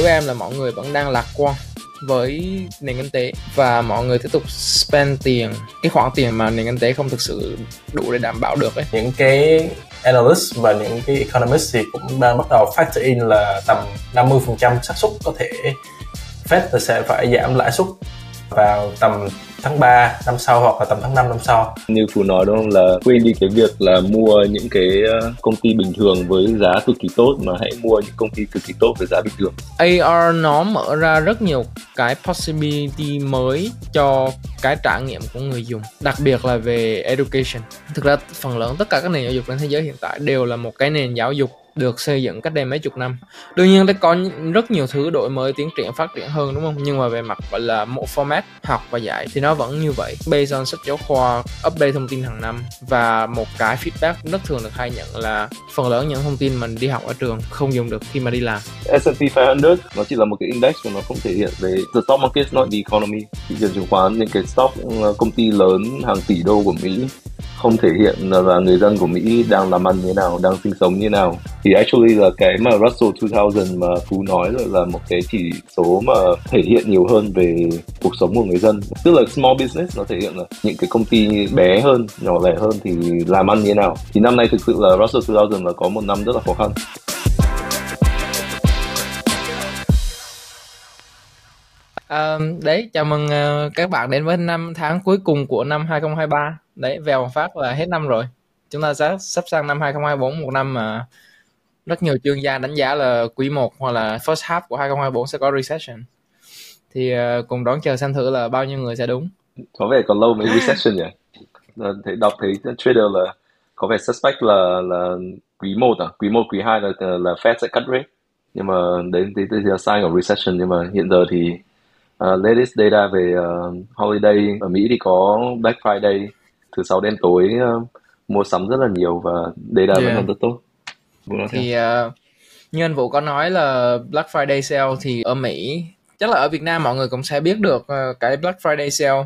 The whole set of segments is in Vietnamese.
đối với em là mọi người vẫn đang lạc quan với nền kinh tế và mọi người tiếp tục spend tiền, cái khoản tiền mà nền kinh tế không thực sự đủ để đảm bảo được ấy. Những cái analyst và những cái economist thì cũng đang bắt đầu factor in là tầm 50% xác suất có thể Fed sẽ phải giảm lãi suất vào tầm tháng 3 năm sau hoặc là tầm tháng 5 năm sau. Như phú nói đúng không? Là quên đi cái việc là mua những cái ờ, công ty bình thường với giá cực kỳ tốt mà hãy mua những công ty cực kỳ tốt với giá bình thường. AR nó mở ra rất nhiều cái possibility mới cho cái trải nghiệm của người dùng đặc biệt là về education. Thực ra phần lớn tất cả các nền giáo dục trên thế giới hiện tại đều là một cái nền giáo dục được xây dựng cách đây mấy chục năm. Đương nhiên đã có rất nhiều thứ đổi mới, tiến triển, phát triển hơn, đúng không? Nhưng mà về mặt, gọi là một format học và dạy thì nó vẫn như vậy. Based on sách giáo khoa, update thông tin hàng năm và một cái feedback rất thường được hay nhận là phần lớn những thông tin mình đi học ở trường không dùng được khi mà đi làm. S&P 500 nó chỉ là một cái index mà nó không thể hiện về the stock market, not the economy. Thị trường chứng khoán, những cái stock ừ, công ty lớn, hàng tỷ đô của Mỹ không thể hiện là, người dân của Mỹ đang làm ăn như thế nào, đang sinh sống như thế nào. Thì actually là cái mà Russell 2000 mà Phú nói là, là một cái chỉ số mà thể hiện nhiều hơn về cuộc sống của người dân. Tức là small business nó thể hiện là những cái công ty bé hơn, nhỏ lẻ hơn thì làm ăn như thế nào. Thì năm nay thực sự là Russell 2000 là có một năm rất là khó khăn. À, đấy, chào mừng uh, các bạn đến với năm tháng cuối cùng của năm 2023. Đấy, vèo phát là hết năm rồi. Chúng ta sẽ sắp sang năm 2024, một năm mà rất nhiều chuyên gia đánh giá là quý 1 hoặc là first half của 2024 sẽ có recession. Thì uh, cùng đón chờ xem thử là bao nhiêu người sẽ đúng. Có vẻ còn lâu mới recession nhỉ? Thấy đọc thấy trader là có vẻ suspect là là quý 1 à, quý 1, quý 2 là là Fed sẽ cut rate. Nhưng mà đến thì là sign of recession nhưng mà hiện giờ thì uh, latest data về uh, holiday ở Mỹ thì có Black Friday thứ sáu đêm tối uh, mua sắm rất là nhiều và data yeah. vẫn còn rất tốt. Thì uh, như anh Vũ có nói là Black Friday sale thì ở Mỹ chắc là ở Việt Nam mọi người cũng sẽ biết được uh, cái Black Friday sale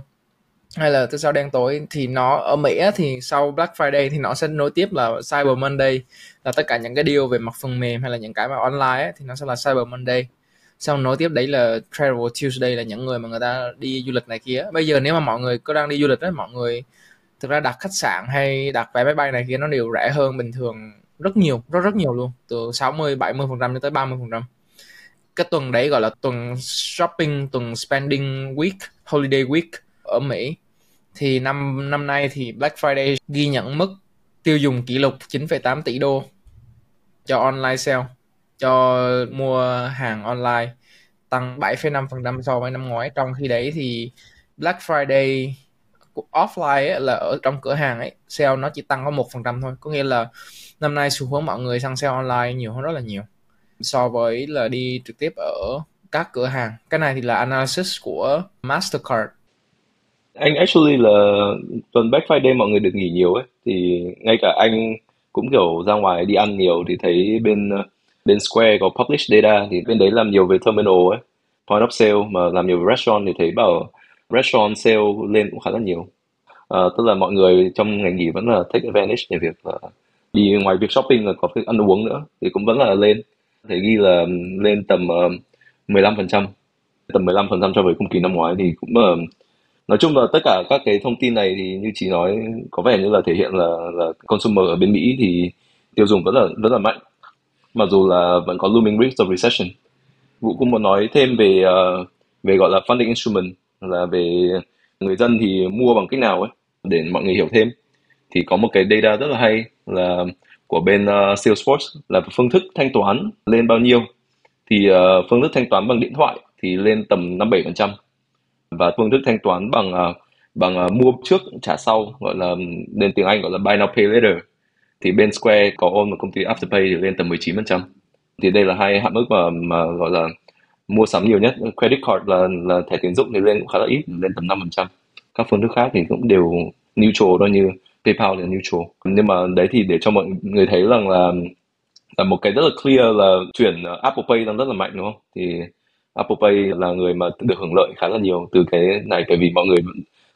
hay là thứ sáu đen tối thì nó ở Mỹ thì sau Black Friday thì nó sẽ nối tiếp là Cyber Monday là tất cả những cái deal về mặt phần mềm hay là những cái mà online ấy, thì nó sẽ là Cyber Monday xong nối tiếp đấy là travel Tuesday là những người mà người ta đi du lịch này kia bây giờ nếu mà mọi người có đang đi du lịch đấy mọi người thực ra đặt khách sạn hay đặt vé máy bay này kia nó đều rẻ hơn bình thường rất nhiều rất rất nhiều luôn từ 60 70 phần trăm cho tới 30 phần trăm. Cái tuần đấy gọi là tuần shopping tuần spending week holiday week ở Mỹ. Thì năm năm nay thì Black Friday ghi nhận mức tiêu dùng kỷ lục 9,8 tỷ đô cho online sale cho mua hàng online tăng 7,5% so với năm ngoái. Trong khi đấy thì Black Friday offline ấy, là ở trong cửa hàng ấy sale nó chỉ tăng có một phần trăm thôi. Có nghĩa là năm nay xu hướng mọi người sang sale online nhiều hơn rất là nhiều so với là đi trực tiếp ở các cửa hàng. Cái này thì là analysis của Mastercard. Anh actually là tuần Black Friday mọi người được nghỉ nhiều ấy thì ngay cả anh cũng kiểu ra ngoài đi ăn nhiều thì thấy bên bên Square có publish data thì bên đấy làm nhiều về terminal ấy point of sale mà làm nhiều về restaurant thì thấy bảo restaurant sale lên cũng khá là nhiều. À, tức là mọi người trong ngày nghỉ vẫn là take advantage để việc là đi ngoài việc shopping là có việc ăn uống nữa thì cũng vẫn là lên. Thể ghi là lên tầm ờ, uh, 15% tầm 15% so với cùng kỳ năm ngoái thì cũng uh, nói chung là tất cả các cái thông tin này thì như chị nói có vẻ như là thể hiện là là consumer ở bên Mỹ thì tiêu dùng vẫn là rất là mạnh. Mặc dù là vẫn có looming risk of recession. Vũ cũng muốn nói thêm về uh, về gọi là funding instrument là về người dân thì mua bằng cách nào ấy để mọi người hiểu thêm. Thì có một cái data rất là hay là của bên uh, Salesforce là phương thức thanh toán lên bao nhiêu. Thì uh, phương thức thanh toán bằng điện thoại thì lên tầm 57% và phương thức thanh toán bằng uh, bằng uh, mua trước trả sau gọi là lên tiếng Anh gọi là buy now pay later. Thì bên Square có ôm một công ty Afterpay thì lên tầm 19%. Thì đây là hai hạn mức mà, mà gọi là mua sắm nhiều nhất. Credit card là là thẻ tín dụng thì lên cũng khá là ít, lên tầm 5%. Các phương thức khác thì cũng đều neutral đó như PayPal là neutral. Nhưng mà đấy thì để cho mọi người thấy rằng là là một cái rất là clear là chuyển Apple Pay đang rất là mạnh đúng không? Thì Apple Pay là người mà được hưởng lợi khá là nhiều từ cái này bởi vì mọi người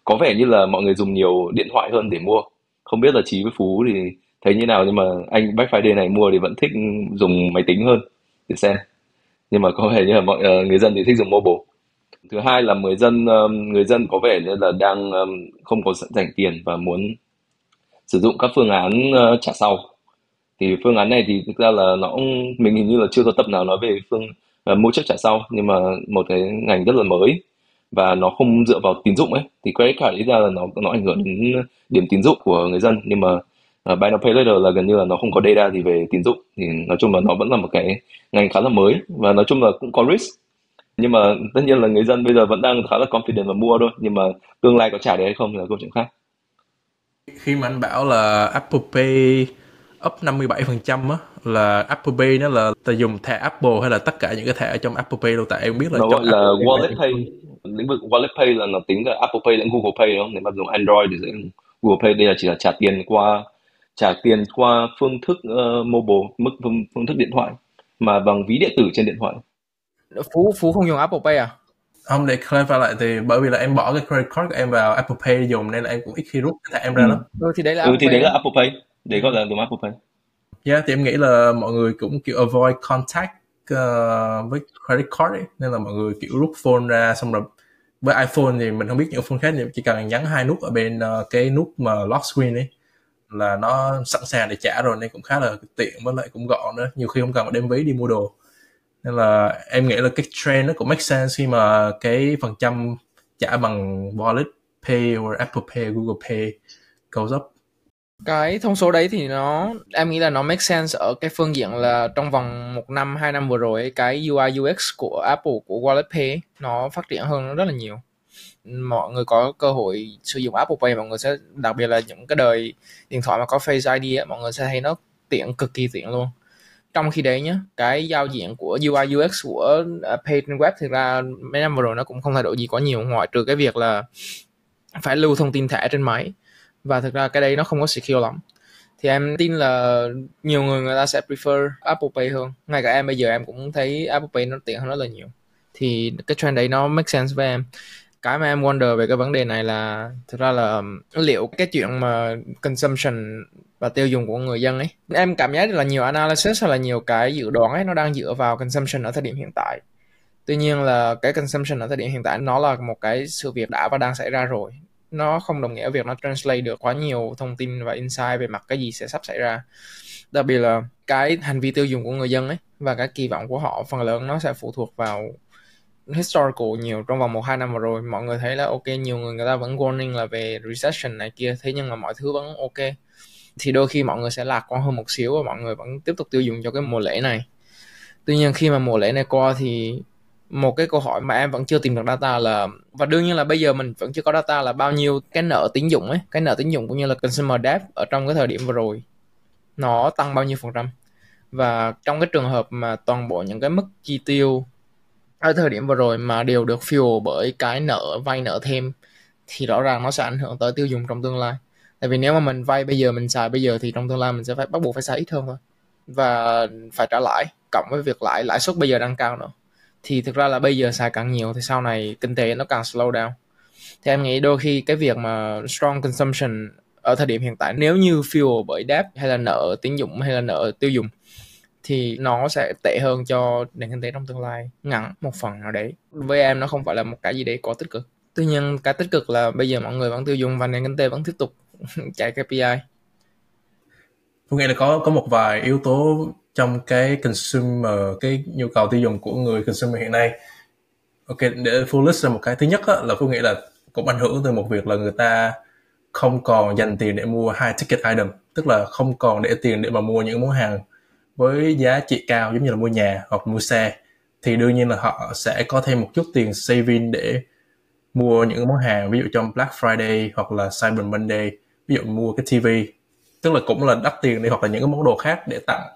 có vẻ như là mọi người dùng nhiều điện thoại hơn để mua. Không biết là Chí với Phú thì thấy như nào nhưng mà anh Black Friday này mua thì vẫn thích dùng máy tính hơn để xem nhưng mà có vẻ như là mọi uh, người dân thì thích dùng mobile. Thứ hai là người dân um, người dân có vẻ như là đang um, không có dành tiền và muốn sử dụng các phương án uh, trả sau. Thì phương án này thì thực ra là nó cũng mình hình như là chưa có tập nào nói về phương uh, mua trước trả sau nhưng mà một cái ngành rất là mới và nó không dựa vào tín dụng ấy. Thì credit card ý ra là nó nó ảnh hưởng đến điểm tín dụng của người dân nhưng mà uh, buy now pay later là gần như là nó không có data gì về tín dụng. Thì nói chung là nó vẫn là một cái ngành khá là mới và nói chung là cũng có risk. Nhưng mà tất nhiên là người dân bây giờ vẫn đang khá là confident và mua thôi. Nhưng mà tương lai có trả được hay không là câu chuyện khác. Khi mà anh bảo là Apple Pay up 57% á là Apple Pay nó là ta dùng thẻ Apple hay là tất cả những cái thẻ ở trong Apple Pay đâu tại em biết là nó gọi là Apple Wallet Pay. Lĩnh vực Wallet Pay là nó tính cả Apple Pay lẫn Google Pay đúng không? Nếu mà dùng Android thì sẽ Google Pay. Đây là chỉ là trả tiền qua trả tiền qua phương thức uh, mobile mức phương, phương thức điện thoại mà bằng ví điện tử trên điện thoại. Phú phú không dùng Apple Pay à? Không để clarify lại thì bởi vì là em bỏ cái credit card của em vào Apple Pay dùng nên là em cũng ít khi rút thẻ em ra ừ. lắm. Ừ, thì đấy là ừ, thì đấy là Apple Pay. Để gọi là dùng Apple Pay. Yeah thì em nghĩ là mọi người cũng kiểu avoid contact uh, với credit card ấy. nên là mọi người kiểu rút phone ra xong rồi với iPhone thì mình không biết những phone khác nhưng chỉ cần nhấn hai nút ở bên uh, cái nút mà lock screen ấy là nó sẵn sàng để trả rồi nên cũng khá là tiện với lại cũng gọn nữa. Nhiều khi không cần phải đem ví đi mua đồ. Nên là em nghĩ là cái trend nó cũng make sense khi mà cái phần trăm trả bằng wallet pay hoặc Apple Pay, Google Pay goes up. Cái thông số đấy thì nó em nghĩ là nó make sense ở cái phương diện là trong vòng một năm hai năm vừa rồi cái UI UX của Apple của Wallet Pay nó phát triển hơn rất là nhiều mọi người có cơ hội sử dụng Apple Pay mọi người sẽ đặc biệt là những cái đời điện thoại mà có Face ID á, mọi người sẽ thấy nó tiện cực kỳ tiện luôn. Trong khi đấy nhé cái giao diện của UI UX của à, pay page trên web thực ra mấy năm vừa rồi nó cũng không thay đổi gì quá nhiều ngoại trừ cái việc là phải lưu thông tin thẻ trên máy. Và thực ra cái đấy nó không có secure lắm. Thì em tin là nhiều người người ta sẽ prefer Apple Pay hơn. Ngay cả em bây giờ em cũng thấy Apple Pay nó tiện hơn rất là nhiều. Thì cái trend đấy nó make sense với em cái mà em wonder về cái vấn đề này là thực ra là um, liệu cái chuyện mà consumption và tiêu dùng của người dân ấy, em cảm giác là nhiều analysis hay là nhiều cái dự đoán ấy nó đang dựa vào consumption ở thời điểm hiện tại. Tuy nhiên là cái consumption ở thời điểm hiện tại nó là một cái sự việc đã và đang xảy ra rồi. Nó không đồng nghĩa việc nó translate được quá nhiều thông tin và insight về mặt cái gì sẽ sắp xảy ra. Đặc biệt là cái hành vi tiêu dùng của người dân ấy và cái kỳ vọng của họ, phần lớn nó sẽ phụ thuộc vào historical nhiều trong vòng một, hai năm vừa rồi. Mọi người thấy là ok, nhiều người người ta vẫn warning là về recession này kia, thế nhưng mà mọi thứ vẫn ok. Thì đôi khi mọi người sẽ lạc quan hơn một xíu và mọi người vẫn tiếp tục tiêu dùng cho cái mùa lễ này. Tuy nhiên khi mà mùa lễ này qua thì một cái câu hỏi mà em vẫn chưa tìm được data là, và đương nhiên là bây giờ mình vẫn chưa có data là bao nhiêu cái nợ tín dụng ấy, cái nợ tín dụng cũng như là consumer debt ở trong cái thời điểm vừa rồi, nó tăng bao nhiêu phần trăm. Và trong cái trường hợp mà toàn bộ những cái mức chi tiêu ở thời điểm vừa rồi mà đều được fuel bởi cái nợ, vay nợ thêm, thì rõ ràng nó sẽ ảnh hưởng tới tiêu dùng trong tương lai. Tại vì nếu mà mình vay bây giờ, mình xài bây giờ thì trong tương lai mình sẽ phải bắt buộc phải xài ít hơn thôi. Và phải trả lãi, cộng với việc lãi lãi suất bây giờ đang cao nữa. Thì thực ra là bây giờ xài càng nhiều thì sau này kinh tế nó càng slow down. Thì em nghĩ đôi khi cái việc mà strong consumption ở thời điểm hiện tại, nếu như fuel bởi debt hay là nợ tín dụng hay là nợ tiêu dùng thì nó sẽ tệ hơn cho nền kinh tế trong tương lai ngắn một phần nào đấy. Với em nó không phải là một cái gì đấy có tích cực. Tuy nhiên cái tích cực là bây giờ mọi người vẫn tiêu dùng và nền kinh tế vẫn tiếp tục chạy KPI tôi nghĩ là có có một vài yếu tố trong cái consumer cái nhu cầu tiêu dùng của người consumer hiện nay. Ok để full list ra một cái. Thứ nhất á, là tôi nghĩ là cũng ảnh hưởng từ một việc là người ta không còn dành tiền để mua high ticket item. Tức là không còn để tiền để mà mua những món hàng với giá trị cao giống như là mua nhà hoặc mua xe, thì đương nhiên là họ sẽ có thêm một chút tiền saving để mua những món hàng, ví dụ trong Black Friday hoặc là Cyber Monday, ví dụ mua cái TV tức là cũng là đắt tiền đi, hoặc là những cái món đồ khác để tặng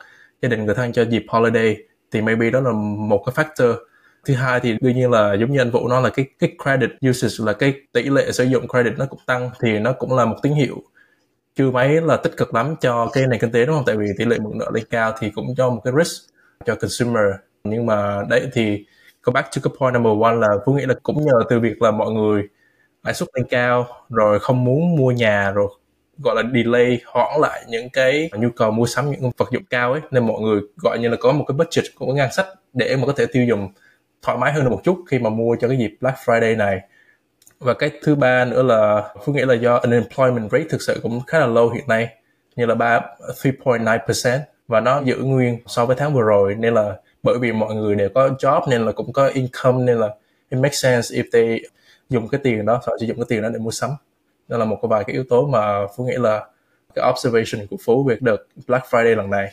gia đình người thân cho dịp holiday, thì maybe đó là một cái factor. Thứ hai thì đương nhiên là giống như anh vũ nói là cái cái credit usage là cái tỷ lệ sử dụng credit nó cũng tăng, thì nó cũng là một tín hiệu chưa mấy là tích cực lắm cho cái nền kinh tế, đúng không? Tại vì tỷ lệ mượn nợ lên cao thì cũng cho một cái risk cho consumer. Nhưng mà đấy, thì go back to cái point number one là Phú nghĩ là cũng nhờ từ việc là mọi người lãi suất lên cao, rồi không muốn mua nhà, rồi gọi là delay hoãn lại những cái nhu cầu mua sắm, những vật dụng cao ấy. Nên mọi người gọi như là có một cái budget cũng cái ngân sách để mà có thể tiêu dùng thoải mái hơn được một chút khi mà mua cho cái dịp Black Friday này và cái thứ ba nữa là Phú nghĩ là do unemployment rate thực sự cũng khá là low hiện nay, như là ba 3.9% và nó giữ nguyên so với tháng vừa rồi, nên là bởi vì mọi người đều có job, nên là cũng có income, nên là it makes sense if they dùng cái tiền đó, họ sử dụng cái tiền đó để mua sắm. Đó là một cái vài cái yếu tố mà phú nghĩ là cái observation của phú về đợt Black Friday lần này.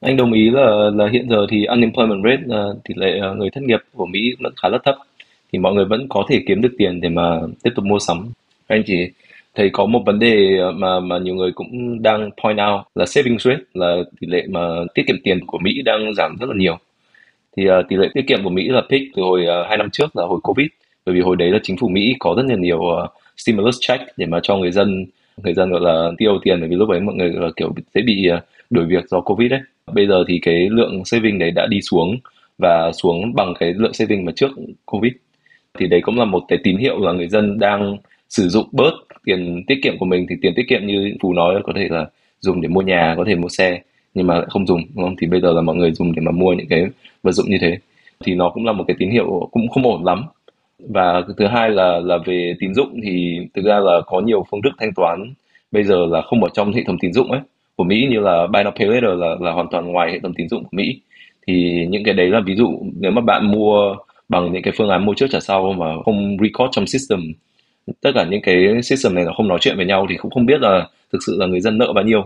Anh đồng ý là là hiện giờ thì unemployment rate là tỷ lệ ờ, người thất nghiệp của Mỹ vẫn khá là thấp thì mọi người vẫn có thể kiếm được tiền để mà tiếp tục mua sắm. Anh chỉ thấy có một vấn đề mà mà nhiều người cũng đang point out là saving rate là tỷ lệ mà tiết kiệm tiền của Mỹ đang giảm rất là nhiều. Thì uh, tỷ lệ tiết kiệm của Mỹ là peak từ hồi uh, hai năm trước là hồi Covid bởi vì hồi đấy là chính phủ Mỹ có rất là nhiều uh, stimulus check để mà cho người dân người dân gọi là tiêu tiền bởi vì lúc ấy mọi người là kiểu dễ bị uh, đổi việc do Covid đấy bây giờ thì cái lượng saving đấy đã đi xuống và xuống bằng cái lượng saving mà trước Covid thì đấy cũng là một cái tín hiệu là người dân đang sử dụng bớt tiền tiết kiệm của mình. Thì tiền tiết kiệm như phú nói có thể là dùng để mua nhà, có thể mua xe, nhưng mà lại không dùng, đúng không? Thì bây giờ là mọi người dùng để mà mua những cái vật dụng như thế. Thì nó cũng là một cái tín hiệu cũng không ổn lắm. Và thứ hai là là về tín dụng thì thực ra là có nhiều phương thức thanh toán bây giờ là không ở trong hệ thống tín dụng ấy. Của Mỹ như là Buy Now, Pay Later là là hoàn toàn ngoài hệ thống tín dụng của Mỹ. Thì những cái đấy là ví dụ nếu mà bạn mua bằng những cái phương án mua trước trả sau mà không record trong system. Tất cả những cái system này nó không nói chuyện với nhau thì cũng không biết là thực sự là người dân nợ bao nhiêu.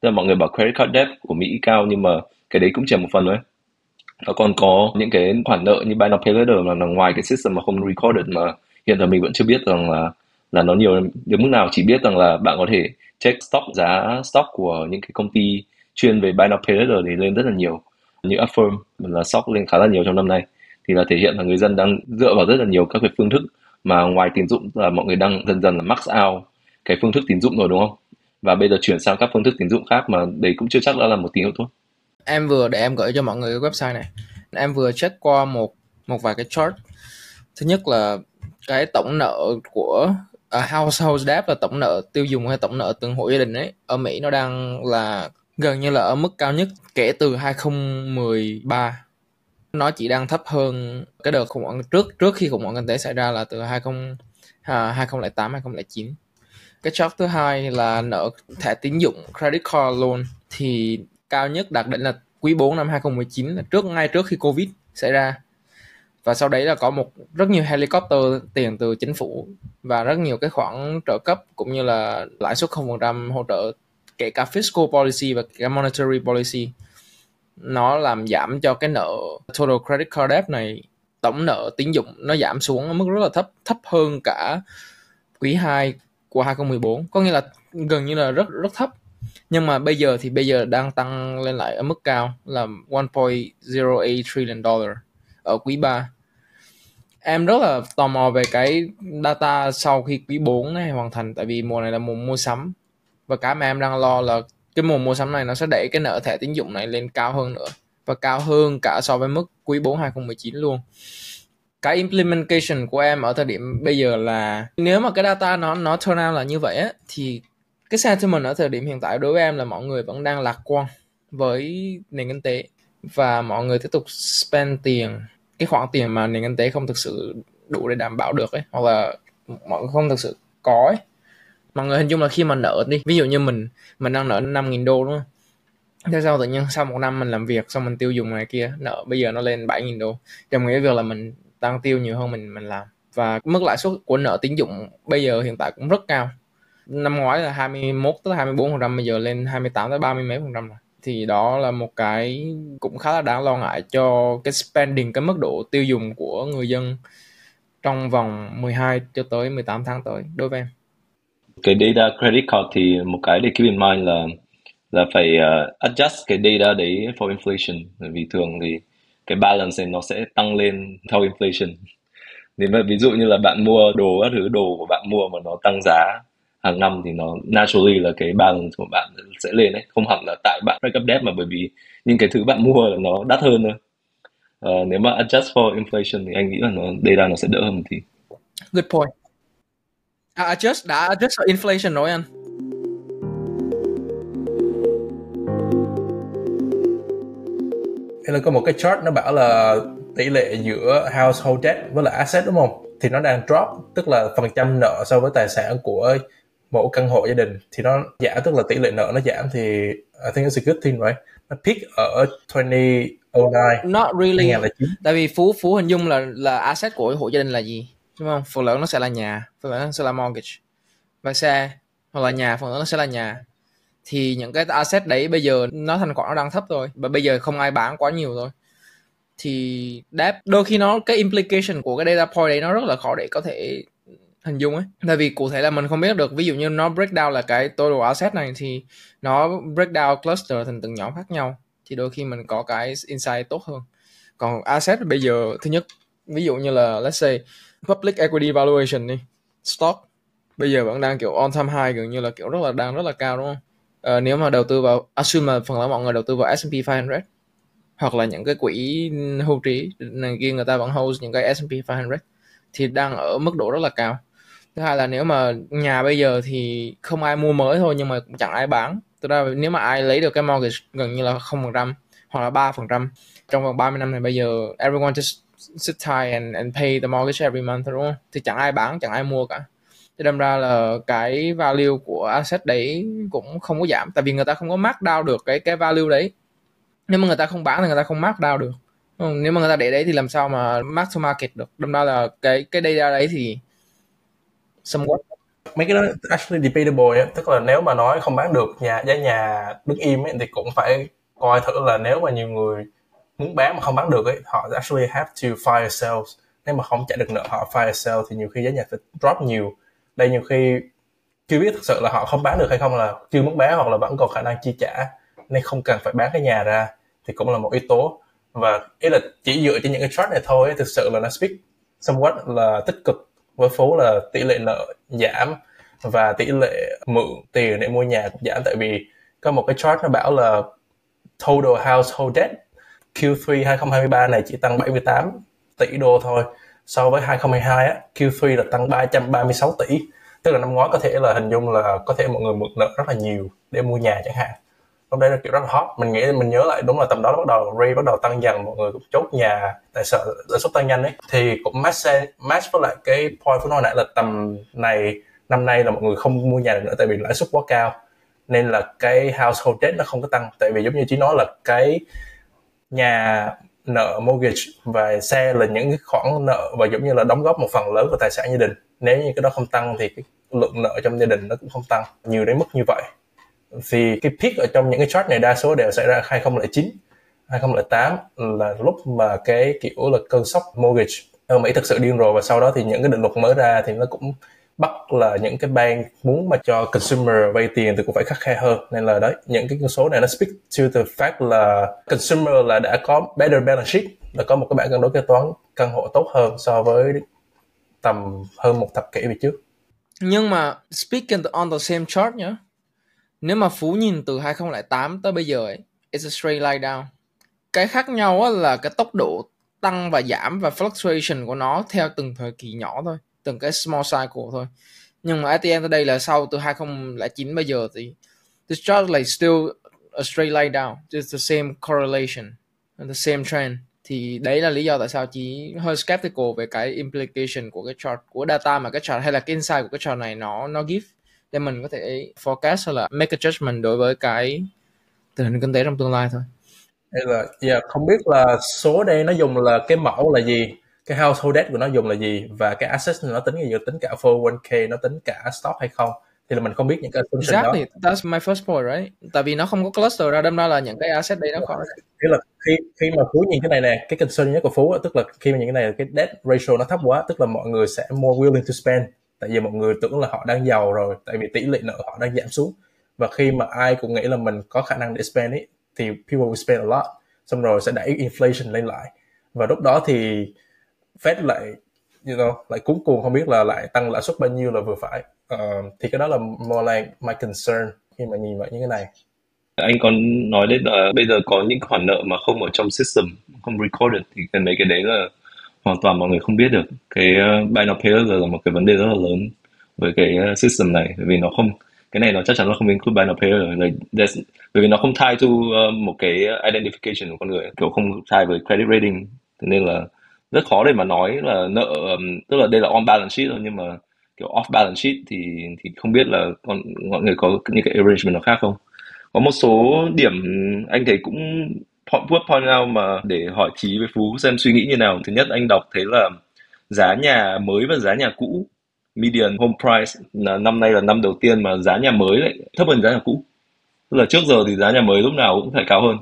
Tức là mọi người bảo credit card debt của Mỹ cao nhưng mà cái đấy cũng chỉ một phần thôi. Nó còn có những cái khoản nợ như buy now, pay later mà là ngoài cái system mà không recorded mà hiện giờ mình vẫn chưa biết rằng là là nó nhiều đến mức nào. Chỉ biết rằng là bạn có thể check stock, giá stock của những cái công ty chuyên về buy now, pay later thì lên rất là nhiều. Như Affirm là stock lên khá là nhiều trong năm nay thì là thể hiện là người dân đang dựa vào rất là nhiều các cái phương thức mà ngoài tín dụng là mọi người đang dần dần là max out cái phương thức tín dụng rồi đúng không? Và bây giờ chuyển sang các phương thức tín dụng khác mà đấy cũng chưa chắc đã là một tín hiệu tốt em vừa để em gửi cho mọi người cái website này. Em vừa check qua một một vài cái chart. Thứ nhất là cái tổng nợ của uh, household debt là tổng nợ tiêu dùng hay tổng nợ từng hộ gia đình ấy ở Mỹ nó đang là gần như là ở mức cao nhất kể từ 2013 nó chỉ đang thấp hơn cái đợt khủng hoảng trước trước khi khủng hoảng kinh tế xảy ra là từ 20 à, 2008 2009 cái chart thứ hai là nợ thẻ tín dụng credit card loan thì cao nhất đạt đỉnh là quý 4 năm 2019 là trước ngay trước khi Covid xảy ra. Và sau đấy là có một rất nhiều helicopter tiền từ chính phủ và rất nhiều cái khoản trợ cấp cũng như là lãi suất 0% hỗ trợ kể cả fiscal policy và cả monetary policy nó làm giảm cho cái nợ total credit card debt này. Tổng nợ tín dụng nó giảm xuống ở mức rất là thấp thấp hơn cả quý 2 của 2014 có nghĩa là gần như là rất rất thấp. Nhưng mà bây giờ thì bây giờ đang tăng lên lại ở mức cao là 1.08 trillion dollar ở quý 3 em rất là tò mò về cái data sau khi quý 4 này hoàn thành, tại vì mùa này là mùa mua sắm. Và cái mà em đang lo là cái mùa mua sắm này nó sẽ đẩy cái nợ thẻ tín dụng này lên cao hơn nữa, và cao hơn cả so với mức quý 4 2019 luôn. Cái implementation của em ở thời điểm bây giờ là, nếu mà cái data nó nó turn out là như vậy á, thì cái sentiment ở thời điểm hiện tại đối với em là mọi người vẫn đang lạc quan với nền kinh tế, và mọi người tiếp tục spend tiền, cái khoản tiền mà nền kinh tế không thực sự đủ để đảm bảo được ấy, hoặc là mọi người không thực sự có ấy mọi người hình dung là khi mà nợ đi, ví dụ như mình mình đang nợ 5.000 đô, đúng không? Thế sau tự nhiên sau một năm mình làm việc, xong mình tiêu dùng này kia, nợ bây giờ nó lên 7.000 đô. Đồng nghĩa việc là mình tăng tiêu nhiều hơn mình mình làm. Và mức lãi suất của nợ tín dụng bây giờ hiện tại cũng rất cao. Năm ngoái là 21 tới 24 phần trăm, bây giờ lên 28 tới 30 mấy phần trăm rồi. Thì đó là một cái cũng khá là đáng lo ngại cho cái spending, cái mức độ tiêu dùng của người dân trong vòng 12 cho tới 18 tháng tới. Đối với em cái data credit card thì một cái để keep in mind là là phải uh, adjust cái data đấy for inflation. Bởi vì thường thì cái balance này nó sẽ tăng lên theo inflation. Nếu mà ví dụ như là bạn mua đồ các thứ đồ của bạn mua mà nó tăng giá hàng năm thì nó naturally là cái balance của bạn sẽ lên đấy. Không hẳn là tại bạn break up debt mà bởi vì những cái thứ bạn mua là nó đắt hơn thôi. Uh, nếu mà adjust for inflation thì anh nghĩ là nó data nó sẽ đỡ hơn một tí. Good point. À, à adjust đã adjust for inflation rồi anh. Thế là có một cái chart nó bảo là tỷ lệ giữa household debt với là asset đúng không? Thì nó đang drop tức là phần trăm nợ so với tài sản của mỗi căn hộ gia đình thì nó giảm tức là tỷ lệ nợ nó giảm thì I think it's a good thing right? Nó peak ở 2009. Not really. Tại vì Phú Phú hình dung là là asset của hộ gia đình là gì? Đúng không? Phần lớn nó sẽ là nhà, phần lớn nó sẽ là mortgage. Và xe, hoặc là nhà, phần lớn nó sẽ là nhà. Thì những cái asset đấy bây giờ nó thành quả nó đang thấp rồi và bây giờ không ai bán quá nhiều rồi thì đáp đôi khi nó, cái implication của cái data point đấy nó rất là khó để có thể hình dung ấy. Tại vì cụ thể là mình không biết được, ví dụ như nó breakdown là cái total asset này thì nó breakdown cluster thành từng nhóm khác nhau. Thì đôi khi mình có cái insight tốt hơn. Còn asset bây giờ, thứ nhất, ví dụ như là let's say public equity valuation đi. Stock bây giờ vẫn đang kiểu on time high gần như là kiểu rất là đang rất là cao đúng không? À, nếu mà đầu tư vào assume là phần lớn mọi người đầu tư vào S&P 500 hoặc là những cái quỹ hưu trí này kia người ta vẫn hold những cái S&P 500 thì đang ở mức độ rất là cao. Thứ hai là nếu mà nhà bây giờ thì không ai mua mới thôi nhưng mà cũng chẳng ai bán. Thực ra nếu mà ai lấy được cái mortgage gần như là không phần trăm hoặc là ba phần trăm trong vòng 30 năm này bây giờ everyone just sit tight and, and pay the mortgage every month đúng không? Thì chẳng ai bán chẳng ai mua cả. Thì đâm ra là cái value của asset đấy cũng không có giảm tại vì người ta không có mark down được cái cái value đấy. Nếu mà người ta không bán thì người ta không mark down được. Ừ, nếu mà người ta để đấy thì làm sao mà mark to market được? Đâm ra là cái cái data đấy thì somewhat mấy cái đó actually debatable ấy. tức là nếu mà nói không bán được nhà giá nhà đứng im ấy, thì cũng phải coi thử là nếu mà nhiều người muốn bán mà không bán được ấy, họ actually have to fire sales. Nếu mà không trả được nợ, họ fire sale thì nhiều khi giá nhà phải drop nhiều. Đây nhiều khi chưa biết thực sự là họ không bán được hay không, là chưa muốn bán hoặc là vẫn còn khả năng chi trả, nên không cần phải bán cái nhà ra thì cũng là một yếu tố. Và ý là chỉ dựa trên những cái chart này thôi thực sự là nó speak somewhat là tích cực, với phố là tỷ lệ nợ giảm và tỷ lệ mượn tiền để mua nhà cũng giảm. Tại vì có một cái chart nó bảo là total household debt Q3 2023 này chỉ tăng 78 tỷ đô thôi. So với 2022 á Q3 là tăng 336 tỷ. Tức là năm ngoái có thể là hình dung là có thể mọi người mượn nợ rất là nhiều để mua nhà chẳng hạn. Lúc đấy là kiểu rất là hot. Mình nghĩ, mình nhớ lại đúng là tầm đó bắt đầu ray bắt đầu tăng dần, mọi người cũng chốt nhà tại sợ lãi suất tăng nhanh ấy. Thì cũng match match với lại cái point của nó nãy là tầm này, năm nay là mọi người không mua nhà được nữa tại vì lãi suất quá cao. Nên là cái household debt nó không có tăng. Tại vì giống như chỉ nói là cái nhà nợ, mortgage và xe là những cái khoản nợ và giống như là đóng góp một phần lớn của tài sản gia đình. Nếu như cái đó không tăng thì cái lượng nợ trong gia đình nó cũng không tăng, nhiều đến mức như vậy. Thì cái peak ở trong những cái chart này đa số đều xảy ra 2009 2008 là lúc mà cái kiểu là cơn sốc mortgage. Ở Mỹ thực sự điên rồ và sau đó thì những cái định luật mới ra thì nó cũng bắt là những cái bank muốn mà cho consumer vay tiền thì cũng phải khắc khe hơn. Nên là đấy, những cái con số này nó speak to the fact là consumer là đã có better balance sheet là có một cái bản cân đối kế toán căn hộ tốt hơn so với tầm hơn một thập kỷ về trước. Nhưng mà speaking on the same chart nhá. Nếu mà Phú nhìn từ 2008 tới bây giờ ấy, it's a straight line down. Cái khác nhau là cái tốc độ tăng và giảm và fluctuation của nó theo từng thời kỳ nhỏ thôi từng cái small cycle thôi. Nhưng mà at the end là sau từ 2009 bây giờ thì this chart like still a straight line down. Just the same correlation and the same trend. Thì đấy là lý do tại sao chỉ hơi skeptical về cái implication của cái chart của data mà cái chart hay là cái insight của cái chart này nó nó give để mình có thể forecast hay là make a judgment đối với cái tình hình kinh tế trong tương lai thôi. Hay là yeah, không biết là số đây nó dùng là cái mẫu là gì? Cái household debt của nó dùng là gì và cái asset nó tính gì tính cả 401k nó tính cả stock hay không thì là mình không biết những cái assumption exactly. đó That's my first point, right? Tại vì nó không có cluster ra, đâm ra là những cái asset đấy nó khó. Tức là khi khi mà Phú nhìn cái này nè, cái concern nhất của Phú tức là khi mà nhìn cái này cái debt ratio nó thấp quá, tức là mọi người sẽ more willing to spend. Tại vì mọi người tưởng là họ đang giàu rồi, tại vì tỷ lệ nợ họ đang giảm xuống. Và khi mà ai cũng nghĩ là mình có khả năng để spend ấy, thì people will spend a lot. Xong rồi sẽ đẩy inflation lên lại. Và lúc đó thì Fed lại you know, lại cuốn cuồng không biết là lại tăng lãi suất bao nhiêu là vừa phải. Uh, thì cái đó là more like my concern khi mà nhìn vào những cái này. Anh còn nói đến là bây giờ có những khoản nợ mà không ở trong system không recorded thì cái mấy cái đấy là hoàn toàn mọi người không biết được. Cái uh, buy now pay later là một cái vấn đề rất là lớn với cái uh, system này vì nó không cái này nó chắc chắn nó không include buy now pay later. Bởi vì nó không tie to uh, một cái identification của con người kiểu không tie với credit rating. Nên là rất khó để mà nói là nợ um, tức là đây là on balance sheet thôi nhưng mà kiểu off balance sheet thì thì không biết là con mọi người có những cái arrangement nào khác không? Có một số điểm anh thấy cũng point, point out mà để hỏi trí với phú xem suy nghĩ như nào. Thứ nhất anh đọc thấy là giá nhà mới và giá nhà cũ median home price là năm nay là năm đầu tiên mà giá nhà mới lại thấp hơn giá nhà cũ. Tức là trước giờ thì giá nhà mới lúc nào cũng phải cao hơn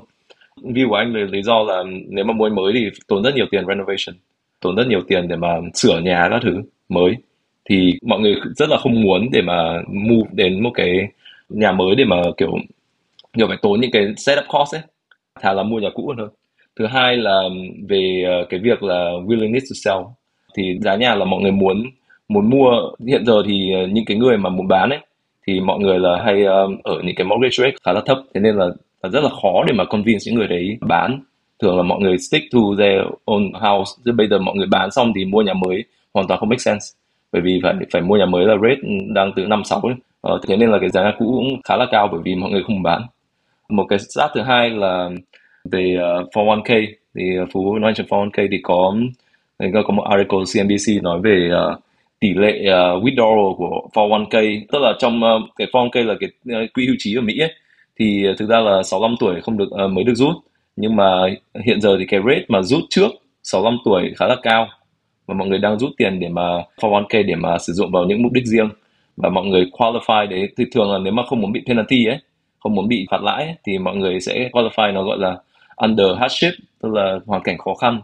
view của anh là lý do là nếu mà mua mới thì tốn rất nhiều tiền renovation tốn rất nhiều tiền để mà sửa nhà các thứ mới. Thì mọi người rất là không muốn để mà move đến một cái nhà mới để mà kiểu kiểu phải tốn những cái setup cost ấy. Thà là mua nhà cũ hơn. Thứ hai là về ờ, cái việc là willingness to sell. Thì giá nhà là mọi người muốn muốn mua. Hiện giờ thì ờ, những cái người mà muốn bán ấy thì mọi người là hay ờ, ở những cái mortgage rate khá là thấp. Thế nên là, và rất là khó để mà convince những người đấy bán. Thường là mọi người stick to their own house. Chứ bây giờ mọi người bán xong thì mua nhà mới hoàn toàn không make sense. Bởi vì phải phải mua nhà mới là rate đang từ năm sáu ờ, thế nên là cái giá nhà cũ cũng khá là cao bởi vì mọi người không bán. Một cái stat thứ hai là về ờ, uh, 401k thì phú nói chuyện 401k thì có có một article CNBC nói về uh, tỷ lệ uh, withdrawal của 401k tức là trong uh, cái 401k là cái uh, quỹ hưu trí ở Mỹ ấy, thì ờ, thực ra là 65 tuổi không được uh, mới được rút. Nhưng mà hiện giờ thì cái rate mà rút trước 65 tuổi khá là cao. Và mọi người đang rút tiền để mà 401k để mà sử dụng vào những mục đích riêng. Và mọi người qualify đấy thì thường là nếu mà không muốn bị penalty ấy không muốn bị phạt lãi ấy, thì mọi người sẽ qualify nó gọi là under hardship tức là hoàn cảnh khó khăn.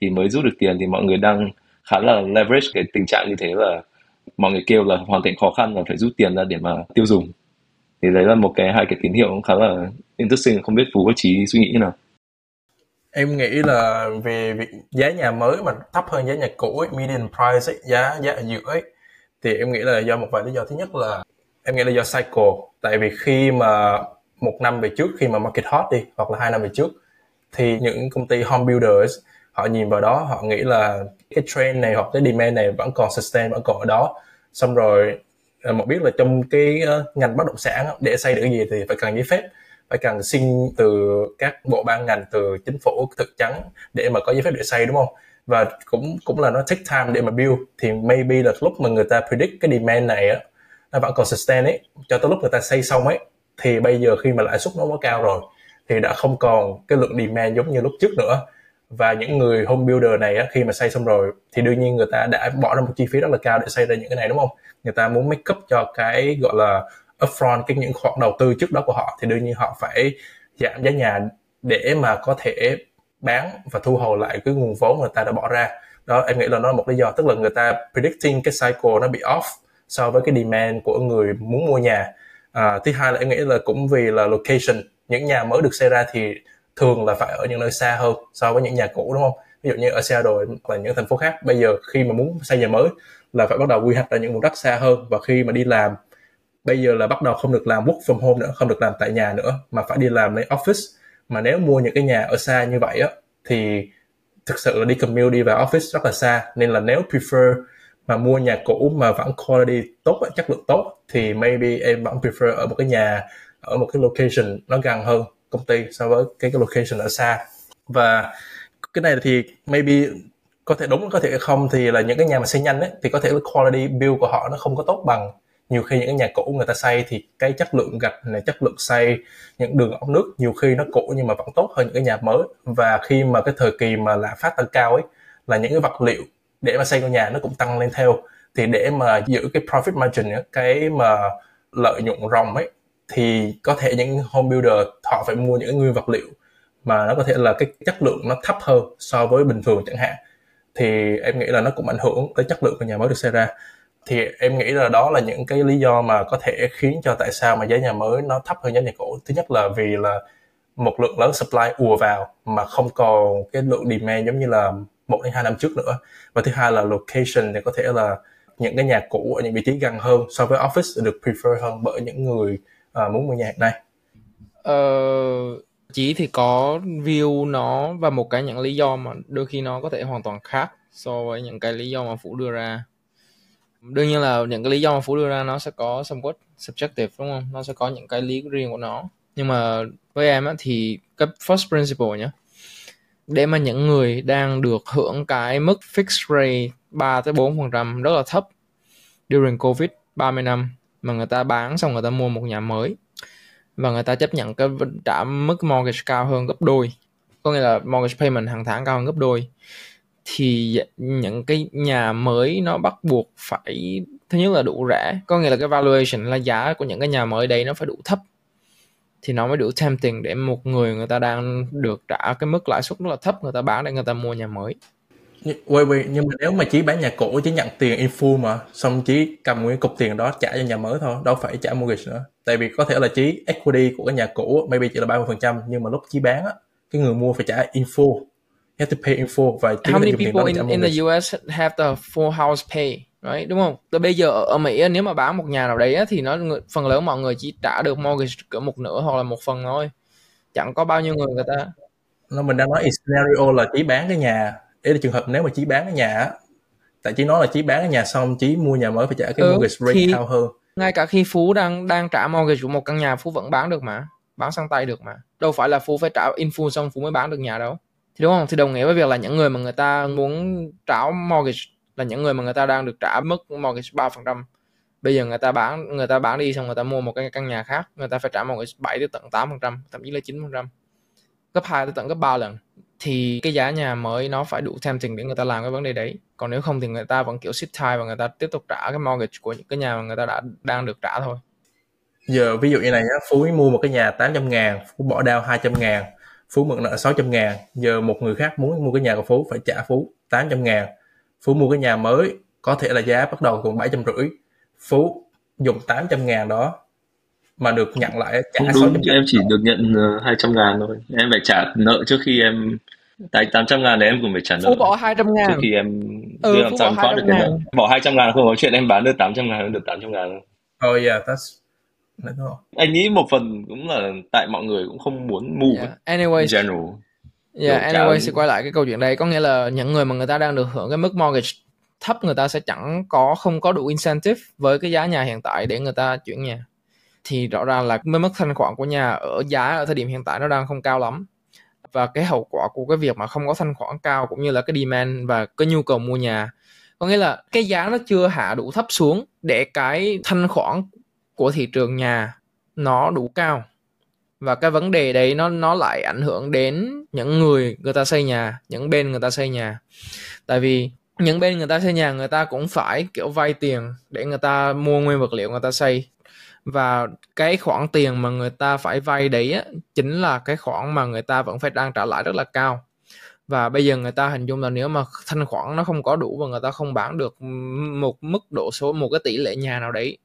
Thì mới rút được tiền thì mọi người đang khá là leverage cái tình trạng như thế là mọi người kêu là hoàn cảnh khó khăn là phải rút tiền ra để mà tiêu dùng thì đấy là một cái hai cái tín hiệu cũng khá là interesting không biết phú có trí suy nghĩ như nào. Em nghĩ là về việc giá nhà mới mà thấp hơn giá nhà cũ ấy, median price ấy, giá giá ở giữa ấy thì em nghĩ là do một vài lý do. Thứ nhất là em nghĩ là do cycle. Tại vì khi mà một năm về trước khi mà market hot đi hoặc là hai năm về trước thì những công ty home builders họ nhìn vào đó họ nghĩ là cái trend này hoặc cái demand này vẫn còn sustain vẫn còn ở đó. Xong rồi À, một biết là trong cái ờ, ngành bất động sản để xây được cái gì thì phải cần giấy phép, phải cần xin từ các bộ ban ngành, từ chính phủ thực trắng để mà có giấy phép để xây, đúng không? Và cũng cũng là nó take time để mà build. Thì maybe là lúc mà người ta predict cái demand này á, nó vẫn còn sustain ấy, cho tới lúc người ta xây xong ấy, thì bây giờ khi mà lãi suất nó quá cao rồi, thì đã không còn cái lượng demand giống như lúc trước nữa và những người home builder này á, khi mà xây xong rồi thì đương nhiên người ta đã bỏ ra một chi phí rất là cao để xây ra những cái này đúng không? Người ta muốn make up cho cái gọi là upfront cái những khoản đầu tư trước đó của họ thì đương nhiên họ phải giảm giá nhà để mà có thể bán và thu hồi lại cái nguồn vốn người ta đã bỏ ra. Đó em nghĩ là nó là một lý do. Tức là người ta predicting cái cycle nó bị off so với cái demand của người muốn mua nhà. À, thứ hai là em nghĩ là cũng vì là location những nhà mới được xây ra thì thường là phải ở những nơi xa hơn so với những nhà cũ, đúng không? Ví dụ như ở Seattle và những thành phố khác, bây giờ khi mà muốn xây nhà mới là phải bắt đầu quy hoạch ở những vùng đất xa hơn và khi mà đi làm, bây giờ là bắt đầu không được làm work from home nữa, không được làm tại nhà nữa, mà phải đi làm lấy office. Mà nếu mua những cái nhà ở xa như vậy á, thì thực sự là đi commute đi vào office rất là xa. Nên là nếu prefer mà mua nhà cũ mà vẫn quality tốt chất lượng tốt thì maybe em vẫn prefer ở một cái nhà, ở một cái location nó gần hơn công ty so với cái, cái location ở xa. Và cái này thì maybe có thể đúng có thể không thì là những cái nhà mà xây nhanh ấy thì có thể là quality build của họ nó không có tốt bằng. Nhiều khi những cái nhà cũ người ta xây thì cái chất lượng gạch này chất lượng xây những đường ống nước nhiều khi nó cũ nhưng mà vẫn tốt hơn những cái nhà mới. Và khi mà cái thời kỳ mà lạm phát tăng cao ấy là những cái vật liệu để mà xây ngôi nhà nó cũng tăng lên theo. Thì để mà giữ cái profit margin ấy, cái mà lợi nhuận ròng ấy thì có thể những home builder họ phải mua những nguyên vật liệu mà nó có thể là cái chất lượng nó thấp hơn so với bình thường chẳng hạn. Thì em nghĩ là nó cũng ảnh hưởng tới chất lượng của nhà mới được xây ra. Thì em nghĩ là đó là những cái lý do mà có thể khiến cho tại sao mà giá nhà mới nó thấp hơn giá nhà cũ. Thứ nhất là vì là một lượng lớn supply ùa vào mà không còn cái lượng demand giống như là một đến hai năm trước nữa. Và thứ hai là location thì có thể là những cái nhà cũ ở những vị trí gần hơn so với office được prefer hơn bởi những người uh, muốn mua nhà hiện nay ờ, chỉ thì có view nó và một cái những lý do mà đôi khi nó có thể hoàn toàn khác so với những cái lý do mà phủ đưa ra. Đương nhiên là những cái lý do mà phú đưa ra nó sẽ có somewhat subjective đúng không? Nó sẽ có những cái lý riêng của nó. Nhưng mà với em á, thì cái first principle nhé để mà những người đang được hưởng cái mức fixed rate 3 tới 4% rất là thấp during Covid 30 năm mà người ta bán xong người ta mua một nhà mới. Và người ta chấp nhận cái trả mức mortgage cao hơn gấp đôi. Có nghĩa là mortgage payment hàng tháng cao hơn gấp đôi. Thì những cái nhà mới nó bắt buộc phải, thứ nhất là đủ rẻ. Có nghĩa là cái valuation, là giá của những cái nhà mới đấy nó phải đủ thấp. Thì nó mới đủ tempting để một người người ta đang được trả cái mức lãi suất rất là thấp, người ta bán để người ta mua nhà mới. Wait, wait, nhưng mà nếu mà chỉ bán nhà cũ chỉ nhận tiền in full mà xong chỉ cầm nguyên cục tiền đó trả cho nhà mới thôi đâu phải trả mortgage nữa. Tại vì có thể là chỉ equity của cái nhà cũ maybe chỉ là 30% nhưng mà lúc chí bán á cái người mua phải trả in full. You have to pay in full và How many people in, in the US have the full house pay right? Đúng không? Tới bây giờ ở, Mỹ nếu mà bán một nhà nào đấy á, thì nó phần lớn mọi người chỉ trả được mortgage cỡ một nửa hoặc là một phần thôi. Chẳng có bao nhiêu người người ta. Nó mình đang nói scenario là chỉ bán cái nhà đấy là trường hợp nếu mà chí bán cái nhà á tại chí nói là chí bán cái nhà xong chí mua nhà mới phải trả cái ừ, mortgage rate thì cao hơn. ngay cả khi phú đang đang trả mortgage của một căn nhà phú vẫn bán được mà bán sang tay được mà. Đâu phải là phú phải trả in full xong phú mới bán được nhà đâu. Thì đúng không? Thì đồng nghĩa với việc là những người mà người ta muốn trả mortgage là những người mà người ta đang được trả mức mortgage ba phần trăm. Bây giờ người ta bán người ta bán đi xong người ta mua một cái căn nhà khác người ta phải trả mortgage 7 tới tận 8 phần trăm thậm chí là 9 phần trăm. Gấp 2 tới tận gấp 3 lần thì cái giá nhà mới nó phải đủ tempting để người ta làm cái vấn đề đấy. Còn nếu không thì người ta vẫn kiểu sit tight và người ta tiếp tục trả cái mortgage của những cái nhà mà người ta đã, đang được trả thôi. Giờ ví dụ như này nhá, Phú mua một cái nhà 800 ngàn, Phú bỏ đao 200 ngàn, Phú mượn nợ 600 ngàn. Giờ một người khác muốn mua cái nhà của Phú phải trả Phú 800 ngàn. Phú mua cái nhà mới, có thể là giá bắt đầu còn 750 Phú dùng 800 ngàn đó mà được nhận lại trả Không đúng, em chỉ được nhận uh, 200 ngàn thôi. Em phải trả nợ trước khi em tại 800 ngàn thì em cũng phải trả nợ. Phú bỏ 200 ngàn. Trước khi em ừ, làm sao được cái nợ. Bỏ 200 ngàn không có chuyện em bán được 800 ngàn được 800 ngàn Oh yeah, that's anh nghĩ một phần cũng là tại mọi người cũng không muốn move yeah. anyway general. Yeah anyway sẽ quay lại cái câu chuyện đây. Có nghĩa là những người mà người ta đang được hưởng cái mức mortgage thấp người ta sẽ chẳng có không có đủ incentive với cái giá nhà hiện tại để người ta chuyển nhà thì rõ ràng là mới mất thanh khoản của nhà ở giá ở thời điểm hiện tại nó đang không cao lắm. Và cái hậu quả của cái việc mà không có thanh khoản cao cũng như là cái demand và cái nhu cầu mua nhà, có nghĩa là cái giá nó chưa hạ đủ thấp xuống để cái thanh khoản của thị trường nhà nó đủ cao. Và cái vấn đề đấy nó nó lại ảnh hưởng đến những người người ta xây nhà, những bên người ta xây nhà. Tại vì những bên người ta xây nhà, người ta cũng phải kiểu vay tiền để người ta mua nguyên vật liệu người ta xây và cái khoản tiền mà người ta phải vay đấy á, chính là cái khoản mà người ta vẫn phải đang trả lãi rất là cao. Và bây giờ người ta hình dung là nếu mà thanh khoản nó không có đủ và người ta không bán được một mức độ số một cái tỷ lệ nhà nào đấy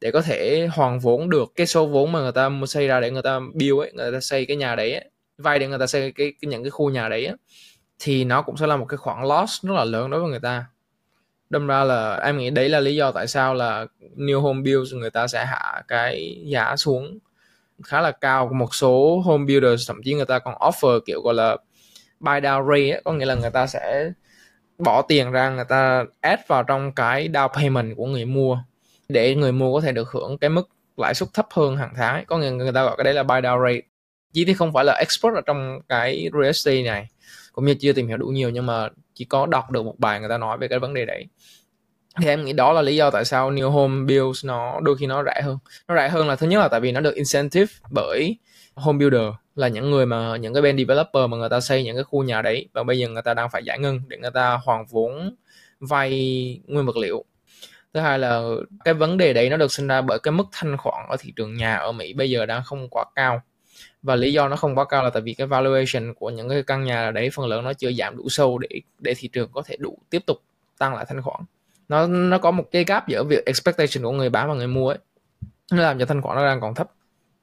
để có thể hoàn vốn được cái số vốn mà người ta mua xây ra để người ta build ấy người ta xây cái nhà đấy ấy, vay để người ta xây cái, cái những cái khu nhà đấy ấy, thì nó cũng sẽ là một cái khoản loss rất là lớn đối với người ta đâm ra là em nghĩ đấy là lý do tại sao là new home builds người ta sẽ hạ cái giá xuống khá là cao. Một số home builders thậm chí người ta còn offer kiểu gọi là buy down rate ấy, có nghĩa là người ta sẽ bỏ tiền ra người ta add vào trong cái down payment của người mua để người mua có thể được hưởng cái mức lãi suất thấp hơn hàng tháng ấy. có nghĩa người ta gọi cái đấy là buy down rate. Chỉ thì không phải là expert ở trong cái real estate này cũng như chưa tìm hiểu đủ nhiều nhưng mà chỉ có đọc được một bài người ta nói về cái vấn đề đấy. Thì em nghĩ đó là lý do tại sao new home builds nó đôi khi nó rẻ hơn. Nó rẻ hơn là thứ nhất là tại vì nó được incentive bởi home builder là những người mà, những cái bên developer mà người ta xây những cái khu nhà đấy và bây giờ người ta đang phải giải ngân để người ta hoàn vốn vay nguyên vật liệu. Thứ hai là cái vấn đề đấy nó được sinh ra bởi cái mức thanh khoản ở thị trường nhà ở Mỹ bây giờ đang không quá cao và lý do nó không quá cao là tại vì cái valuation của những cái căn nhà đấy phần lớn nó chưa giảm đủ sâu để để thị trường có thể đủ tiếp tục tăng lại thanh khoản. Nó nó có một cái gap giữa việc expectation của người bán và người mua ấy. Nó làm cho thanh khoản nó đang còn thấp.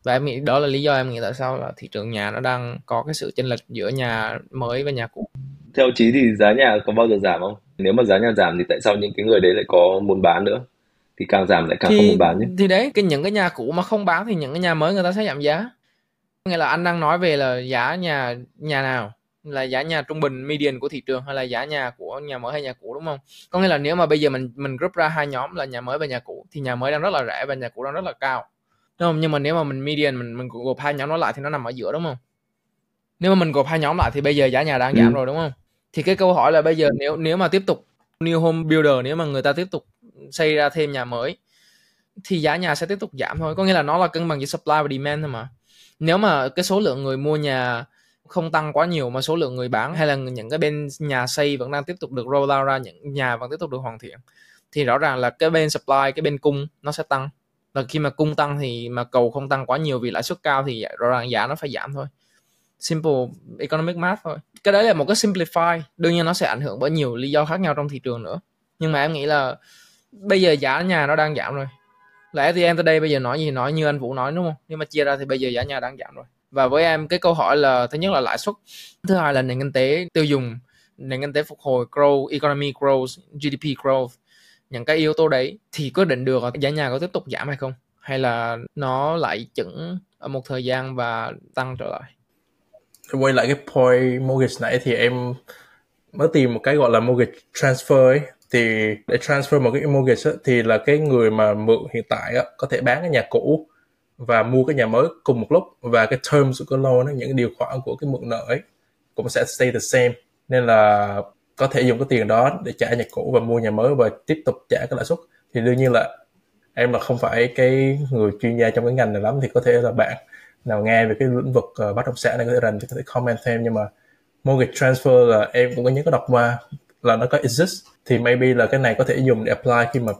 Và em nghĩ đó là lý do em nghĩ tại sao là thị trường nhà nó đang có cái sự chênh lệch giữa nhà mới và nhà cũ. Theo chí thì giá nhà có bao giờ giảm không? Nếu mà giá nhà giảm thì tại sao những cái người đấy lại có muốn bán nữa? Thì càng giảm lại càng thì, không muốn bán nhé. thì đấy cái những cái nhà cũ mà không bán thì những cái nhà mới người ta sẽ giảm giá nghĩa là anh đang nói về là giá nhà nhà nào? Là giá nhà trung bình median của thị trường hay là giá nhà của nhà mới hay nhà cũ đúng không? Có nghĩa là nếu mà bây giờ mình mình group ra hai nhóm là nhà mới và nhà cũ thì nhà mới đang rất là rẻ và nhà cũ đang rất là cao. Đúng không? Nhưng mà nếu mà mình median mình mình gộp hai nhóm nó lại thì nó nằm ở giữa đúng không? Nếu mà mình gộp hai nhóm lại thì bây giờ giá nhà đang giảm ừ. rồi đúng không? Thì cái câu hỏi là bây giờ nếu nếu mà tiếp tục new home builder nếu mà người ta tiếp tục xây ra thêm nhà mới thì giá nhà sẽ tiếp tục giảm thôi. Có nghĩa là nó là cân bằng giữa supply và demand thôi mà nếu mà cái số lượng người mua nhà không tăng quá nhiều mà số lượng người bán hay là những cái bên nhà xây vẫn đang tiếp tục được roll out ra, những nhà vẫn tiếp tục được hoàn thiện, thì rõ ràng là cái bên supply, cái bên cung nó sẽ tăng. Và khi mà cung tăng thì mà cầu không tăng quá nhiều vì lãi suất cao thì rõ ràng giá nó phải giảm thôi. Simple economic math thôi. Cái đấy là một cái simplify. Đương nhiên nó sẽ ảnh hưởng bởi nhiều lý do khác nhau trong thị trường nữa. Nhưng mà em nghĩ là bây giờ giá nhà nó đang giảm rồi là em tới đây bây giờ nói gì? Nói như anh Vũ nói, đúng không? Nhưng mà chia ra thì bây giờ giá nhà đang giảm rồi. Và với em, cái câu hỏi là, thứ nhất là lãi suất, thứ hai là nền kinh tế tiêu dùng, nền kinh tế phục hồi grow economy growth GDP growth những cái yếu tố đấy thì quyết định được giá nhà có tiếp tục giảm hay không? Hay là nó lại chững ở một thời gian và tăng trở lại? Quay lại cái point mortgage nãy thì em mới tìm một cái gọi là mortgage transfer ấy thì để transfer một cái mortgage á, thì là cái người mà mượn hiện tại á, có thể bán cái nhà cũ và mua cái nhà mới cùng một lúc. Và cái terms của cái loan đó, những điều khoản của cái mượn nợ ấy cũng sẽ stay the same. Nên là có thể dùng cái tiền đó để trả nhà cũ và mua nhà mới và tiếp tục trả cái lãi suất. Thì đương nhiên là em là không phải cái người chuyên gia trong cái ngành này lắm thì có thể là bạn nào nghe về cái lĩnh vực uh, bất động sản này có thể rành thì có thể comment thêm. Nhưng mà mortgage transfer là em cũng có nhớ có đọc qua là nó có exist thì maybe là cái này có thể dùng để apply khi mà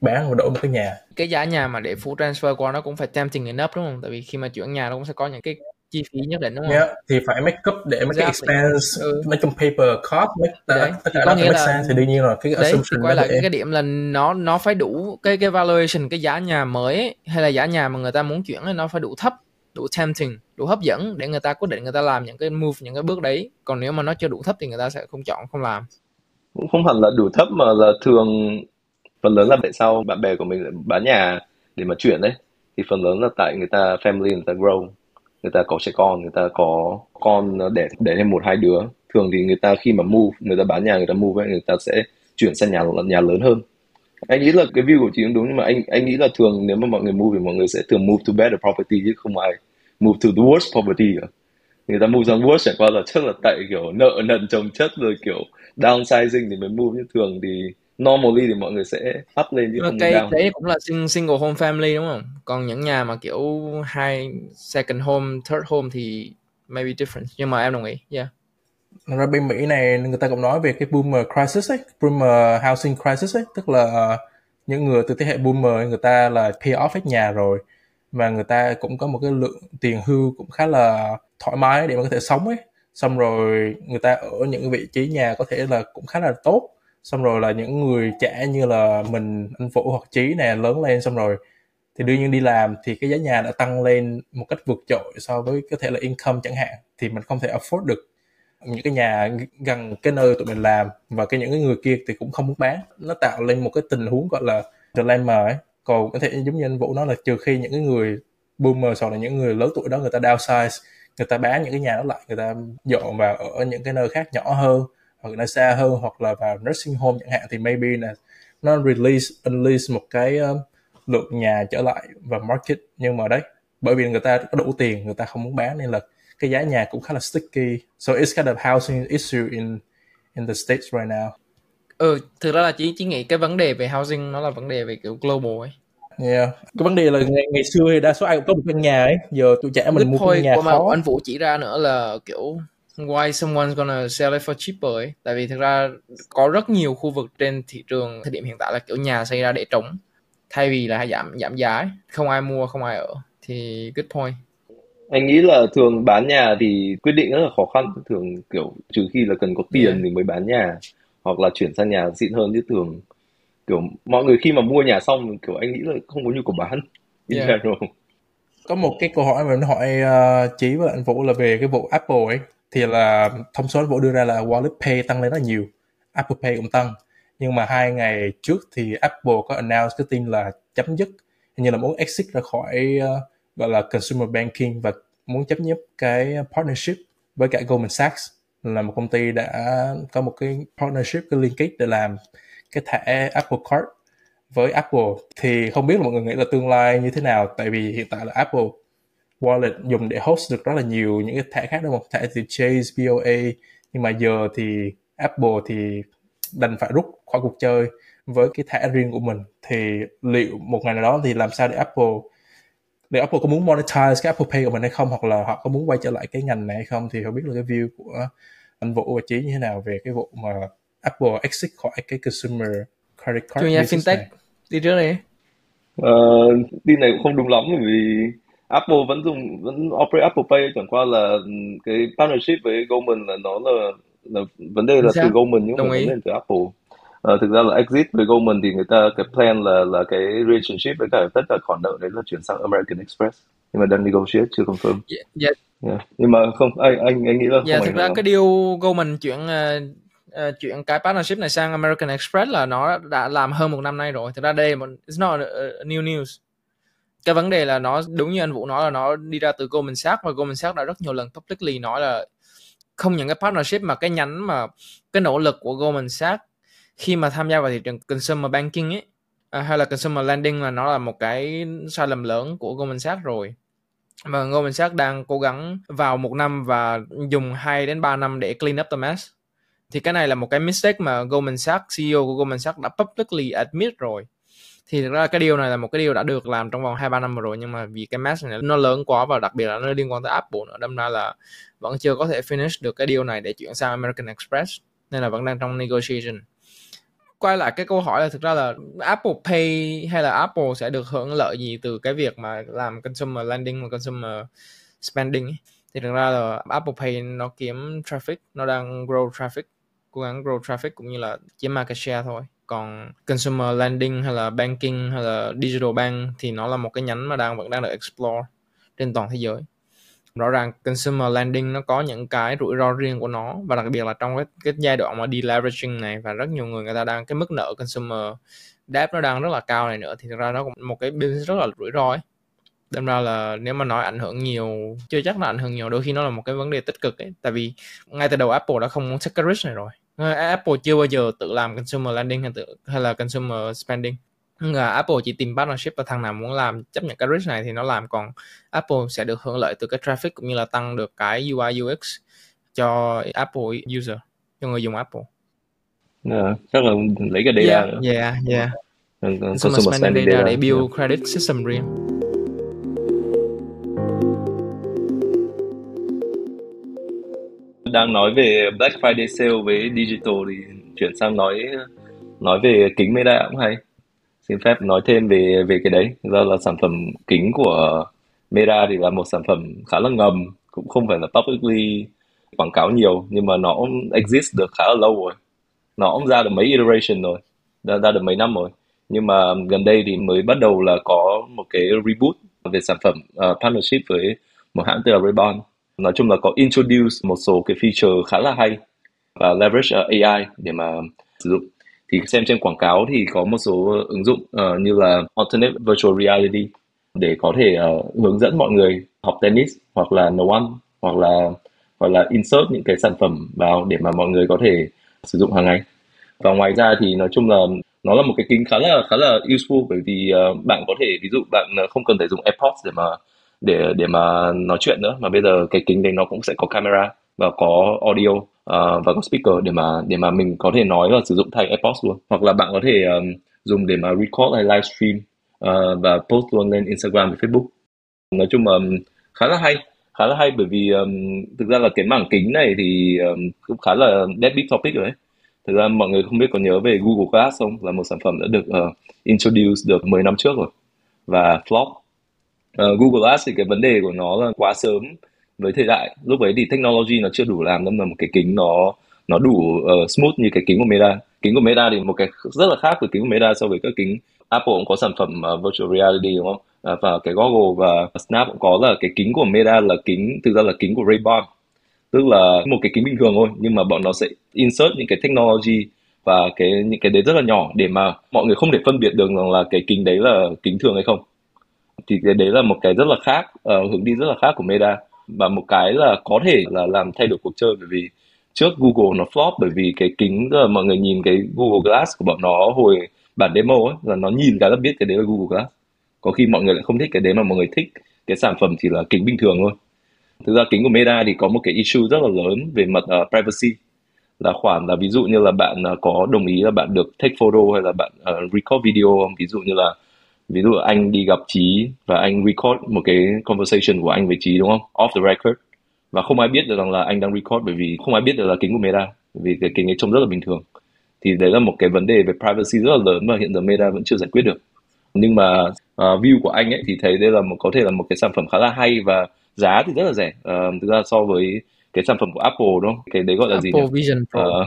bán và đổi một cái nhà. Cái giá nhà mà để phụ transfer qua nó cũng phải tempting enough đúng không? Tại vì khi mà chuyển nhà nó cũng sẽ có những cái chi phí nhất định đúng không? Yeah, thì phải make up để mấy cái expense, ừ. mấy trong paper cost, đấy, tất cả nó phải make sense. Thì đương nhiên là cái đấy, assumption quay lại cái điểm là nó nó phải đủ cái cái valuation cái giá nhà mới ấy, hay là giá nhà mà người ta muốn chuyển ấy, nó phải đủ thấp đủ tempting đủ hấp dẫn để người ta quyết định người ta làm những cái move những cái bước đấy. Còn nếu mà nó chưa đủ thấp thì người ta sẽ không chọn không làm cũng không hẳn là đủ thấp mà là thường phần lớn là tại sao bạn bè của mình lại bán nhà để mà chuyển đấy? Thì phần lớn là tại người ta family người ta grow người ta có trẻ con người ta có con để để thêm một hai đứa. Thường thì người ta khi mà move người ta bán nhà người ta move ấy, người ta sẽ chuyển sang nhà nhà lớn hơn. Anh nghĩ là cái view của chị cũng đúng nhưng mà anh anh nghĩ là thường nếu mà mọi người move thì mọi người sẽ thường move to better property chứ không ai move to the worst property cả. Người ta move sang worst chẳng qua là chắc là tại kiểu nợ nần chồng chất rồi kiểu downsizing thì mới move như thường thì normally thì mọi người sẽ up lên chứ không cái down. đấy cũng là single home family đúng không? Còn những nhà mà kiểu hai second home third home thì maybe different nhưng mà em đồng ý yeah. Ra bên Mỹ này người ta cũng nói về cái boomer crisis ấy, boomer housing crisis ấy, tức là những người từ thế hệ boomer người ta là pay off hết nhà rồi và người ta cũng có một cái lượng tiền hưu cũng khá là thoải mái để mà có thể sống ấy xong rồi người ta ở những vị trí nhà có thể là cũng khá là tốt. Xong rồi là những người trẻ như là mình, anh Vũ hoặc Trí nè, lớn lên xong rồi thì đương nhiên đi làm thì cái giá nhà đã tăng lên một cách vượt trội so với có thể là income chẳng hạn, thì mình không thể afford được những cái nhà gần cái nơi tụi mình làm. Và cái những cái người kia thì cũng không muốn bán. Nó tạo lên một cái tình huống gọi là dilemma ấy. Còn có thể giống như anh Vũ nói là trừ khi những cái người boomer hoặc là những người lớn tuổi đó người ta downsize người ta bán những cái nhà đó lại người ta dọn vào ở những cái nơi khác nhỏ hơn hoặc là xa hơn hoặc là vào nursing home chẳng hạn thì maybe là nó release unleash một cái um, lượng nhà trở lại và market. Nhưng mà đấy bởi vì người ta có đủ tiền người ta không muốn bán nên là cái giá nhà cũng khá là sticky. So it's kind of housing issue in in the states right now. Ừ thực ra là chỉ chỉ nghĩ cái vấn đề về housing nó là vấn đề về kiểu global ấy. Yeah. Cái vấn đề là ngày, ngày xưa thì đa số ai cũng có một căn nhà ấy, giờ tụi trẻ mình mua căn nhà khó. Anh Vũ chỉ ra nữa là kiểu why someone's gonna sell it for cheaper ấy. Tại vì thực ra có rất nhiều khu vực trên thị trường thời điểm hiện tại là kiểu nhà xây ra để trống thay vì là giảm giảm giá ấy. không ai mua không ai ở thì good point anh nghĩ là thường bán nhà thì quyết định rất là khó khăn thường kiểu trừ khi là cần có tiền yeah. thì mới bán nhà hoặc là chuyển sang nhà xịn hơn chứ thường kiểu mọi người khi mà mua nhà xong kiểu anh nghĩ là không có nhu cầu bán. Yeah. general có một cái câu hỏi mà mình hỏi uh, Chí và anh Vũ là về cái vụ Apple ấy. Thì là thông số anh Vũ đưa ra là Wallet Pay tăng lên rất nhiều. Apple Pay cũng tăng. Nhưng mà hai ngày trước thì Apple có announce cái tin là chấm dứt. Như là muốn exit ra khỏi uh, gọi là consumer banking và muốn chấm dứt cái partnership với cả Goldman Sachs. Là một công ty đã có một cái partnership cái liên kết để làm cái thẻ Apple Card. Với Apple thì không biết là mọi người nghĩ là tương lai như thế nào tại vì hiện tại là Apple Wallet dùng để host được rất là nhiều những cái thẻ khác đúng không? Thẻ từ Chase, BOA nhưng mà giờ thì Apple thì đành phải rút khỏi cuộc chơi với cái thẻ riêng của mình. Thì liệu một ngày nào đó thì làm sao để Apple để Apple có muốn monetize cái Apple Pay của mình hay không hoặc là họ có muốn quay trở lại cái ngành này hay không thì không biết là cái view của anh Vũ và Chí như thế nào về cái vụ mà Apple exit khỏi cái consumer credit card chuyên gia fintech này. đi trước đi uh, tin này cũng không đúng lắm bởi vì Apple vẫn dùng vẫn operate Apple Pay chẳng qua là cái partnership với Goldman là nó là, là vấn đề là từ Goldman nhưng mà vấn đề từ Apple uh, thực ra là exit với Goldman thì người ta cái plan là là cái relationship với cả tất cả khoản nợ đấy là chuyển sang American Express nhưng mà đang negotiate chưa confirm. Yeah, yeah. Dạ. yeah. Nhưng mà không anh anh anh nghĩ là yeah, thực ra cái deal Goldman chuyển uh, uh, cái partnership này sang American Express là nó đã làm hơn một năm nay rồi. Thực ra đây một it's not a, a new news. Cái vấn đề là nó đúng như anh Vũ nói là nó đi ra từ Goldman Sachs và Goldman Sachs đã rất nhiều lần publicly nói là không những cái partnership mà cái nhánh mà cái nỗ lực của Goldman Sachs khi mà tham gia vào thị trường consumer banking ấy à, hay là consumer lending là nó là một cái sai lầm lớn của Goldman Sachs rồi và Goldman Sachs đang cố gắng vào một năm và dùng 2 đến 3 năm để clean up the mess thì cái này là một cái mistake mà Goldman Sachs CEO của Goldman Sachs đã publicly admit rồi. Thì thực ra cái điều này là một cái điều đã được làm trong vòng hai ba năm rồi, nhưng mà vì cái mess này nó lớn quá và đặc biệt là nó liên quan tới Apple nữa, đâm ra là vẫn chưa có thể finish được cái điều này để chuyển sang American Express, nên là vẫn đang trong negotiation. Quay lại cái câu hỏi là thực ra là Apple Pay hay là Apple sẽ được hưởng lợi gì từ cái việc mà làm consumer lending và consumer spending ấy. thì thực ra là Apple Pay nó kiếm traffic, nó đang grow traffic cố gắng grow traffic cũng như là chiếm market share thôi. Còn consumer lending hay là banking hay là digital bank thì nó là một cái nhánh mà đang vẫn đang được explore trên toàn thế giới. Rõ ràng consumer lending nó có những cái rủi ro riêng của nó và đặc biệt là trong cái, cái giai đoạn mà deleveraging này và rất nhiều người người ta đang cái mức nợ consumer debt nó đang rất là cao này nữa thì thực ra nó cũng một cái business rất là rủi ro ấy. Đâm ra là nếu mà nói ảnh hưởng nhiều chưa chắc là ảnh hưởng nhiều đôi khi nó là một cái vấn đề tích cực ấy. Tại vì ngay từ đầu Apple đã không muốn take a risk này rồi. Apple chưa bao giờ tự làm consumer lending hay tự hay là consumer spending là Apple chỉ tìm partnership và thằng nào muốn làm chấp nhận cái risk này thì nó làm còn Apple sẽ được hưởng lợi từ cái traffic cũng như là tăng được cái UI UX cho Apple user cho người dùng Apple. Yeah, chắc là lấy cái data yeah. Yeah, yeah. Consumer spending data, data để build yeah. credit system riêng. Đang nói về Black Friday sale với digital thì chuyển sang nói nói về kính Meta cũng hay. Xin phép nói thêm về về cái đấy. Do là sản phẩm kính của Meta thì là một sản phẩm khá là ngầm cũng không phải là publicly quảng cáo nhiều nhưng mà nó exist được khá là lâu rồi. Nó cũng ra được mấy iteration rồi ra, ra được mấy năm rồi. Nhưng mà gần đây thì mới bắt đầu là có một cái reboot về sản phẩm uh, partnership với một hãng tên là Ray-Ban nói chung là có introduce một số cái feature khá là hay và leverage ờ, uh, AI để mà sử dụng. Thì xem trên quảng cáo thì có một số ứng dụng uh, như là alternate virtual reality để có thể uh, hướng dẫn mọi người học tennis hoặc là nấu ăn hoặc là hoặc là insert những cái sản phẩm vào để mà mọi người có thể sử dụng hàng ngày. Và ngoài ra thì nói chung là nó là một cái kính khá là khá là useful bởi vì uh, bạn có thể ví dụ bạn không cần phải dùng AirPods để mà để để mà nói chuyện nữa. Mà bây giờ cái kính đấy nó cũng sẽ có camera và có audio uh, và có speaker để mà để mà mình có thể nói và sử dụng thay AirPods luôn. Hoặc là bạn có thể um, dùng để mà record hay livestream uh, ờ, và post luôn lên Instagram và Facebook. Nói chung là um, khá là hay khá là hay bởi vì um, thực ra là cái mảng kính này thì um, cũng khá là dead big topic rồi đấy thực ra mọi người không biết có nhớ về Google Glass không? Là một sản phẩm đã được uh, introduce được 10 năm trước rồi. Và flop uh, Google Glass thì cái vấn đề của nó là quá sớm với thời đại. Lúc ấy thì technology nó chưa đủ làm nên là một cái kính nó nó đủ uh, smooth như cái kính của Meta. Kính của Meta thì một cái rất là khác với kính của Meta so với các kính Apple cũng có sản phẩm uh, virtual reality đúng không? Uh, và cái Google và Snap cũng có là cái kính của Meta là kính thực ra là kính của Ray-Ban tức là một cái kính bình thường thôi nhưng mà bọn nó sẽ insert những cái technology và cái những cái đấy rất là nhỏ để mà mọi người không thể phân biệt được rằng là cái kính đấy là kính thường hay không thì cái đấy là một cái rất là khác uh, hướng đi rất là khác của Meta. Và một cái là có thể là làm thay đổi cuộc chơi bởi vì trước Google nó flop bởi vì cái kính là mọi người nhìn cái Google Glass của bọn nó hồi bản demo ấy là nó nhìn cái là biết cái đấy là Google Glass. Có khi mọi người lại không thích cái đấy mà mọi người thích. Cái sản phẩm chỉ là kính bình thường thôi. Thực ra kính của Meta thì có một cái issue rất là lớn về mặt uh, privacy. Là khoản là ví dụ như là bạn uh, có đồng ý là bạn được take photo hay là bạn uh, record video không ví dụ như là ví dụ anh đi gặp trí và anh record một cái conversation của anh với trí đúng không? Off the record. Và không ai biết được rằng là anh đang record bởi vì không ai biết được là kính của Meta vì cái kính ấy trông rất là bình thường. Thì đấy là một cái vấn đề về privacy rất là lớn mà hiện giờ Meta vẫn chưa giải quyết được. Nhưng mà uh, view của anh ấy thì thấy đây là một có thể là một cái sản phẩm khá là hay và giá thì rất là rẻ. Uh, thực ra so với cái sản phẩm của Apple đúng không? Cái đấy gọi là Apple gì nhỉ? Vision Pro. Uh,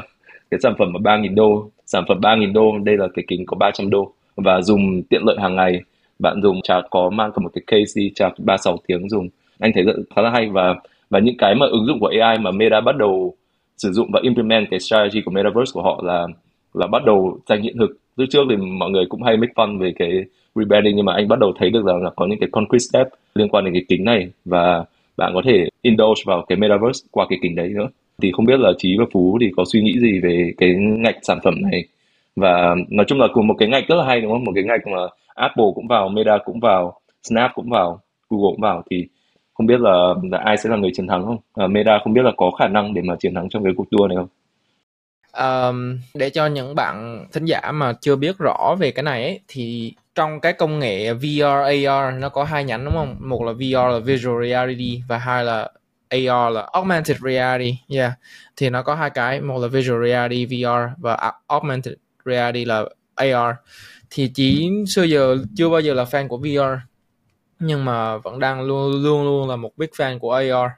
cái sản phẩm mà 3.000 đô sản phẩm 3.000 đô đây là cái kính có 300 đô và dùng tiện lợi hàng ngày. Bạn dùng chả có mang cả một cái case đi chả ba, sáu tiếng dùng. Anh thấy rất, khá là hay và và những cái mà ứng dụng của AI mà Meta bắt đầu sử dụng và implement cái strategy của Metaverse của họ là là bắt đầu thành hiện thực. Trước trước thì mọi người cũng hay make fun về cái rebranding nhưng mà anh bắt đầu thấy được rằng là có những cái concrete step liên quan đến cái kính này và bạn có thể indulge vào cái metaverse qua cái kính đấy nữa. Thì không biết là trí và phú thì có suy nghĩ gì về cái ngạch sản phẩm này? Và nói chung là cùng một cái ngạch rất là hay đúng không? Một cái ngạch mà Apple cũng vào Meta cũng vào Snap cũng vào Google cũng vào. Thì không biết là, là ai sẽ là người chiến thắng không? À, Meta không biết là có khả năng để mà chiến thắng trong cái cuộc đua này không? Um, để cho những bạn thính giả mà chưa biết rõ về cái này ấy, thì trong cái công nghệ VR AR nó có hai nhánh đúng không? Một là VR là visual reality và hai là AR là augmented reality. Yeah thì nó có hai cái một là visual reality VR và augmented reality là AR thì chỉ xưa giờ chưa bao giờ là fan của VR nhưng mà vẫn đang luôn luôn luôn là một big fan của AR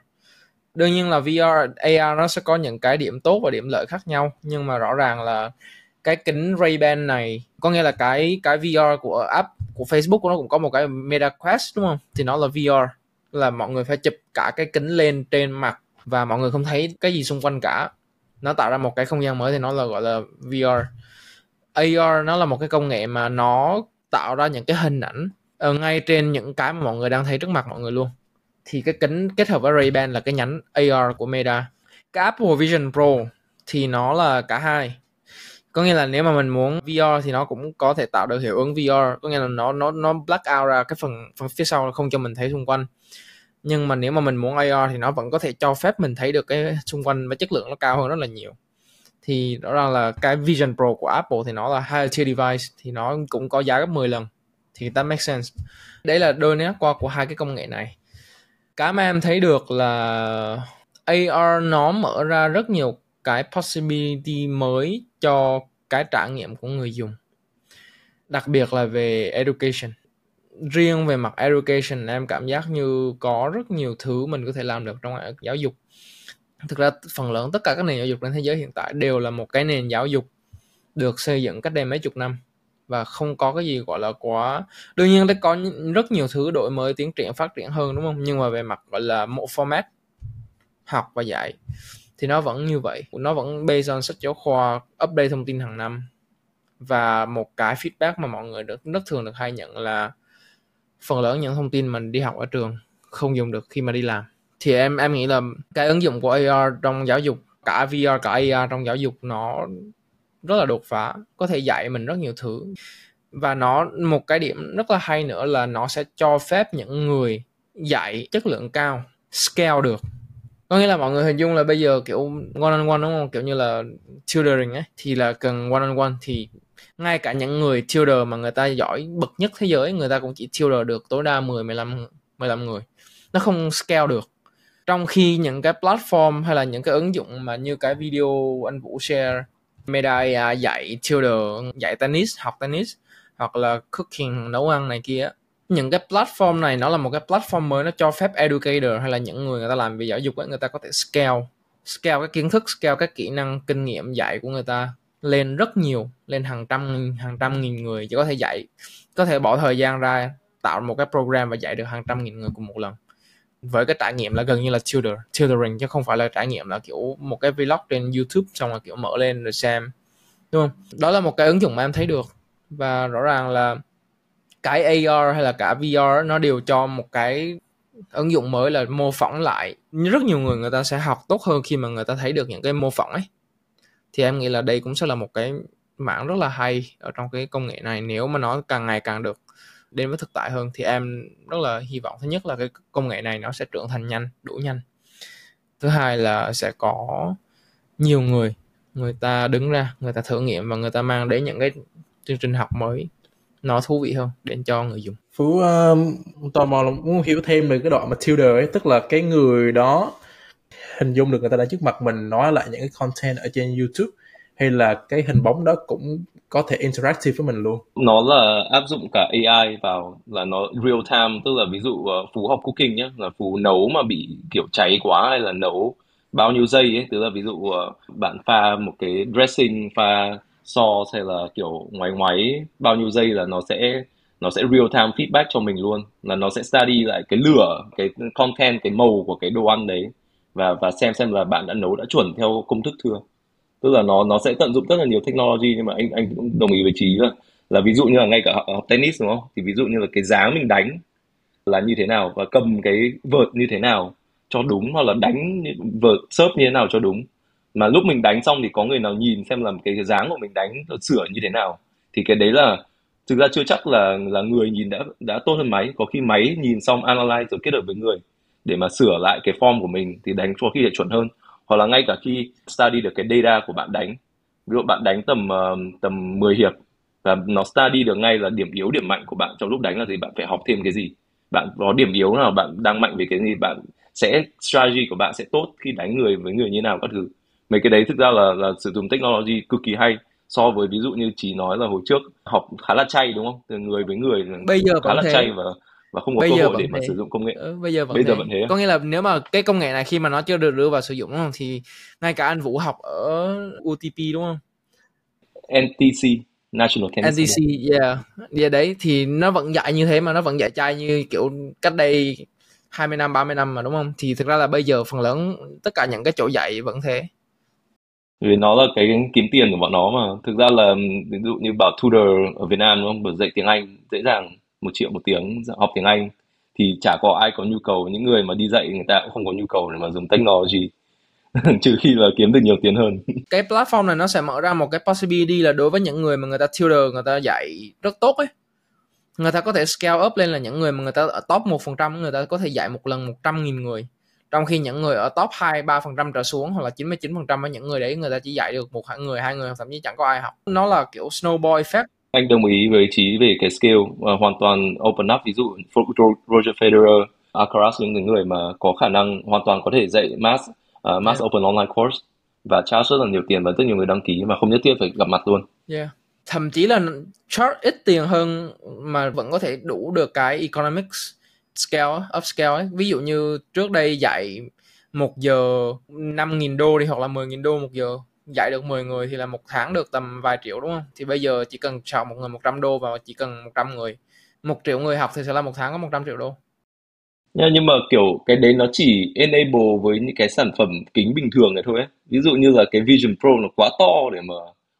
đương nhiên là VR AR nó sẽ có những cái điểm tốt và điểm lợi khác nhau, nhưng mà rõ ràng là cái kính Ray-Ban này, có nghĩa là cái cái VR của app, của Facebook nó cũng có một cái Meta Quest, đúng không? Thì nó là VR là mọi người phải chụp cả cái kính lên trên mặt và mọi người không thấy cái gì xung quanh cả. Nó tạo ra một cái không gian mới thì nó là gọi là VR AR nó là một cái công nghệ mà nó tạo ra những cái hình ảnh ở ngay trên những cái mà mọi người đang thấy trước mặt mọi người luôn. Thì cái kính kết hợp với Ray-Ban là cái nhánh AR của Meta. Cái Apple Vision Pro thì nó là cả hai. Có nghĩa là nếu mà mình muốn VR thì nó cũng có thể tạo được hiệu ứng VR có nghĩa là nó nó nó black out ra cái phần phần phía sau không cho mình thấy xung quanh. Nhưng mà nếu mà mình muốn AR thì nó vẫn có thể cho phép mình thấy được cái xung quanh và chất lượng nó cao hơn rất là nhiều thì rõ ràng là cái Vision Pro của Apple thì nó là higher tier device thì nó cũng có giá gấp 10 lần. Thì that makes sense. Đấy là đôi nét qua của hai cái công nghệ này. Cái mà em thấy được là AR nó mở ra rất nhiều cái possibility mới cho cái trải nghiệm của người dùng. Đặc biệt là về education. Riêng về mặt education, em cảm giác như có rất nhiều thứ mình có thể làm được trong giáo dục thực ra phần lớn tất cả các nền giáo dục trên thế giới hiện tại đều là một cái nền giáo dục được xây dựng cách đây mấy chục năm và không có cái gì gọi là quá đương nhiên nó có rất nhiều thứ đổi mới, tiến triển, phát triển hơn, đúng không? Nhưng mà về mặt gọi là một format học và dạy thì nó vẫn như vậy. Nó vẫn based on sách giáo khoa, update thông tin hàng năm. Và một cái feedback mà mọi người được rất thường được hay nhận là phần lớn những thông tin mình đi học ở trường không dùng được khi mà đi làm thì em em nghĩ là cái ứng dụng của AR trong giáo dục, cả VR cả AR trong giáo dục nó rất là đột phá, có thể dạy mình rất nhiều thứ. Và nó, một cái điểm rất là hay nữa là nó sẽ cho phép những người dạy chất lượng cao, scale được. Có nghĩa là mọi người hình dung là bây giờ kiểu one on one, đúng không? Kiểu như là tutoring ấy, thì là cần one on one. Thì ngay cả những người tutor mà người ta giỏi bậc nhất thế giới, người ta cũng chỉ tutor được tối đa 10 15 15 người. Nó không scale được trong khi những cái platform hay là những cái ứng dụng mà như cái video anh Vũ share, Meta AI dạy tutor dạy tennis, học tennis, hoặc là cooking, nấu ăn này kia những cái platform này nó là một cái platform mới, nó cho phép educator hay là những người người ta làm về giáo dục ấy người ta có thể scale scale cái kiến thức, scale các kỹ năng, kinh nghiệm dạy của người ta lên rất nhiều, lên hàng trăm hàng trăm nghìn người chỉ có thể dạy, có thể bỏ thời gian ra tạo một cái program và dạy được hàng trăm nghìn người cùng một lần với cái trải nghiệm là gần như là tutor tutoring chứ không phải là trải nghiệm là kiểu một cái vlog trên youtube xong rồi kiểu mở lên rồi xem, đúng không? Đó là một cái ứng dụng mà em thấy được. Và rõ ràng là cái AR hay là cả VR nó đều cho một cái ứng dụng mới là mô phỏng lại. Rất nhiều người người ta sẽ học tốt hơn khi mà người ta thấy được những cái mô phỏng ấy. Thì em nghĩ là đây cũng sẽ là một cái mảng rất là hay ở trong cái công nghệ này nếu mà nó càng ngày càng được đến với thực tại hơn thì em rất là hy vọng thứ nhất là cái công nghệ này nó sẽ trưởng thành nhanh đủ nhanh. Thứ hai là sẽ có nhiều người người ta đứng ra người ta thử nghiệm và người ta mang đến những cái chương trình học mới nó thú vị hơn đến cho người dùng. Phú um, tò mò là muốn hiểu thêm về cái đoạn mà tutor ấy tức là cái người đó hình dung được người ta đang trước mặt mình nói lại những cái content ở trên YouTube hay là cái hình bóng đó cũng có thể interactive với mình luôn? Nó là áp dụng cả AI vào là nó real time, tức là ví dụ ờ, phú học cooking nhé là phú nấu mà bị kiểu cháy quá hay là nấu bao nhiêu giây ấy. Tức là ví dụ ờ, bạn pha một cái dressing, pha sauce hay là kiểu ngoáy ngoáy bao nhiêu giây là nó sẽ nó sẽ real time feedback cho mình luôn. Là nó sẽ study lại cái lửa, cái content, cái màu của cái đồ ăn đấy. Và và xem xem là bạn đã nấu, đã chuẩn theo công thức chưa tức là nó nó sẽ tận dụng rất là nhiều technology nhưng mà anh anh cũng đồng ý với trí là là ví dụ như là ngay cả học, học tennis đúng không? Thì ví dụ như là cái dáng mình đánh là như thế nào và cầm cái vợt như thế nào cho đúng hoặc là đánh vợt serve như thế nào cho đúng. Mà lúc mình đánh xong thì có người nào nhìn xem là cái dáng của mình đánh sửa như thế nào. Thì cái đấy là thực ra chưa chắc là là người nhìn đã đã tốt hơn máy. Có khi máy nhìn xong analyze rồi kết hợp với người để mà sửa lại cái form của mình thì đánh cho khi lại chuẩn hơn hoặc là ngay cả khi study được cái data của bạn đánh. Ví dụ bạn đánh tầm uh, tầm 10 hiệp và nó study được ngay là điểm yếu điểm mạnh của bạn trong lúc đánh là gì? Bạn phải học thêm cái gì? Bạn có điểm yếu nào? Bạn đang mạnh về cái gì? Bạn sẽ strategy của bạn sẽ tốt khi đánh người với người như nào? Các thứ. Mấy cái đấy thực ra là là sử dụng technology cực kỳ hay so với ví dụ như chỉ nói là hồi trước học khá là chay đúng không? Từ người với người bây giờ khá là thế. chay và và không có bây cơ giờ hội để mà thế. sử dụng công nghệ. Ừ, bây giờ vẫn bây giờ thế. vẫn thế có nghĩa là nếu mà cái công nghệ này khi mà nó chưa được đưa vào sử dụng đúng không? Thì ngay cả anh Vũ học ở UTP đúng không? NTC National Tennis NTC yeah. Yeah đấy thì nó vẫn dạy như thế mà nó vẫn dạy trai như kiểu cách đây 20 năm 30 năm mà đúng không? Thì thực ra là bây giờ phần lớn tất cả những cái chỗ dạy vẫn thế. Vì nó là cái kiếm tiền của bọn nó mà. Thực ra là ví dụ như bảo tutor ở Việt Nam đúng không? Bảo dạy tiếng Anh dễ dàng một triệu một tiếng học tiếng Anh, thì chả có ai có nhu cầu. Những người mà đi dạy người ta cũng không có nhu cầu để mà dùng technology, trừ khi là kiếm được nhiều tiền hơn. Cái platform này nó sẽ mở ra một cái possibility là đối với những người mà người ta tutor, người ta dạy rất tốt ấy, người ta có thể scale up lên là những người mà người ta ở top 1% người ta có thể dạy một lần 100.000 người. Trong khi những người ở top 2 3% trở xuống hoặc là 99% ở những người đấy, người ta chỉ dạy được một hai người hai người, thậm chí chẳng có ai học. Nó là kiểu snowball effect anh đồng ý với trí về cái skill uh, hoàn toàn open up ví dụ Roger Federer Alcaraz những người mà có khả năng hoàn toàn có thể dạy mass uh, mass yeah. open online course và charge rất là nhiều tiền và rất nhiều người đăng ký mà không nhất thiết phải gặp mặt luôn yeah. thậm chí là charge ít tiền hơn mà vẫn có thể đủ được cái economics scale upscale ấy. ví dụ như trước đây dạy một giờ 5.000 đô đi hoặc là 10.000 đô một giờ dạy được 10 người thì là một tháng được tầm vài triệu đúng không? Thì bây giờ chỉ cần chọn một người 100 đô và chỉ cần 100 người một triệu người học thì sẽ là một tháng có 100 triệu đô. Yeah, nhưng mà kiểu cái đấy nó chỉ enable với những cái sản phẩm kính bình thường này thôi ấy. Ví dụ như là cái Vision Pro nó quá to để mà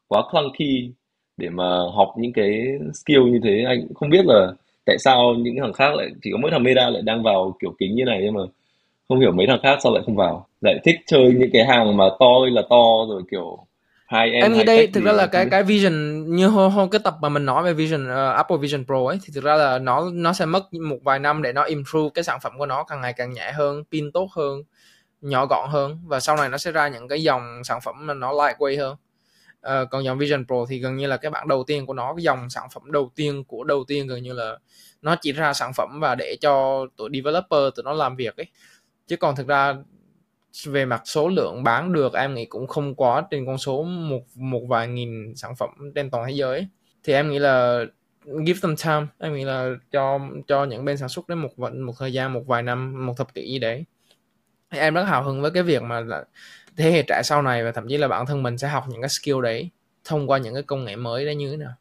quá clunky để mà học những cái skill như thế anh không biết là tại sao những thằng khác lại chỉ có mỗi thằng Meta lại đang vào kiểu kính như này nhưng mà không hiểu mấy thằng khác sao lại không vào. Lại thích chơi những cái hàng mà to là to rồi kiểu hai em nghĩ đây thực ra là cái cái vision như hôm, hôm cái tập mà mình nói về vision uh, Apple Vision Pro ấy thì thực ra là nó nó sẽ mất một vài năm để nó improve cái sản phẩm của nó càng ngày càng nhẹ hơn pin tốt hơn nhỏ gọn hơn và sau này nó sẽ ra những cái dòng sản phẩm mà nó lightweight hơn. Uh, còn dòng Vision Pro thì gần như là cái bản đầu tiên của nó cái dòng sản phẩm đầu tiên của đầu tiên gần như là nó chỉ ra sản phẩm và để cho tụi developer tụi nó làm việc ấy chứ còn thực ra về mặt số lượng bán được em nghĩ cũng không quá trên con số một một vài nghìn sản phẩm trên toàn thế giới. Thì em nghĩ là give them time. Em nghĩ là cho cho những bên sản xuất đến một một thời gian một vài năm một thập kỷ gì đấy. Em rất hào hứng với cái việc mà là thế hệ trẻ sau này và thậm chí là bản thân mình sẽ học những cái skill đấy thông qua những cái công nghệ mới đấy như thế nào.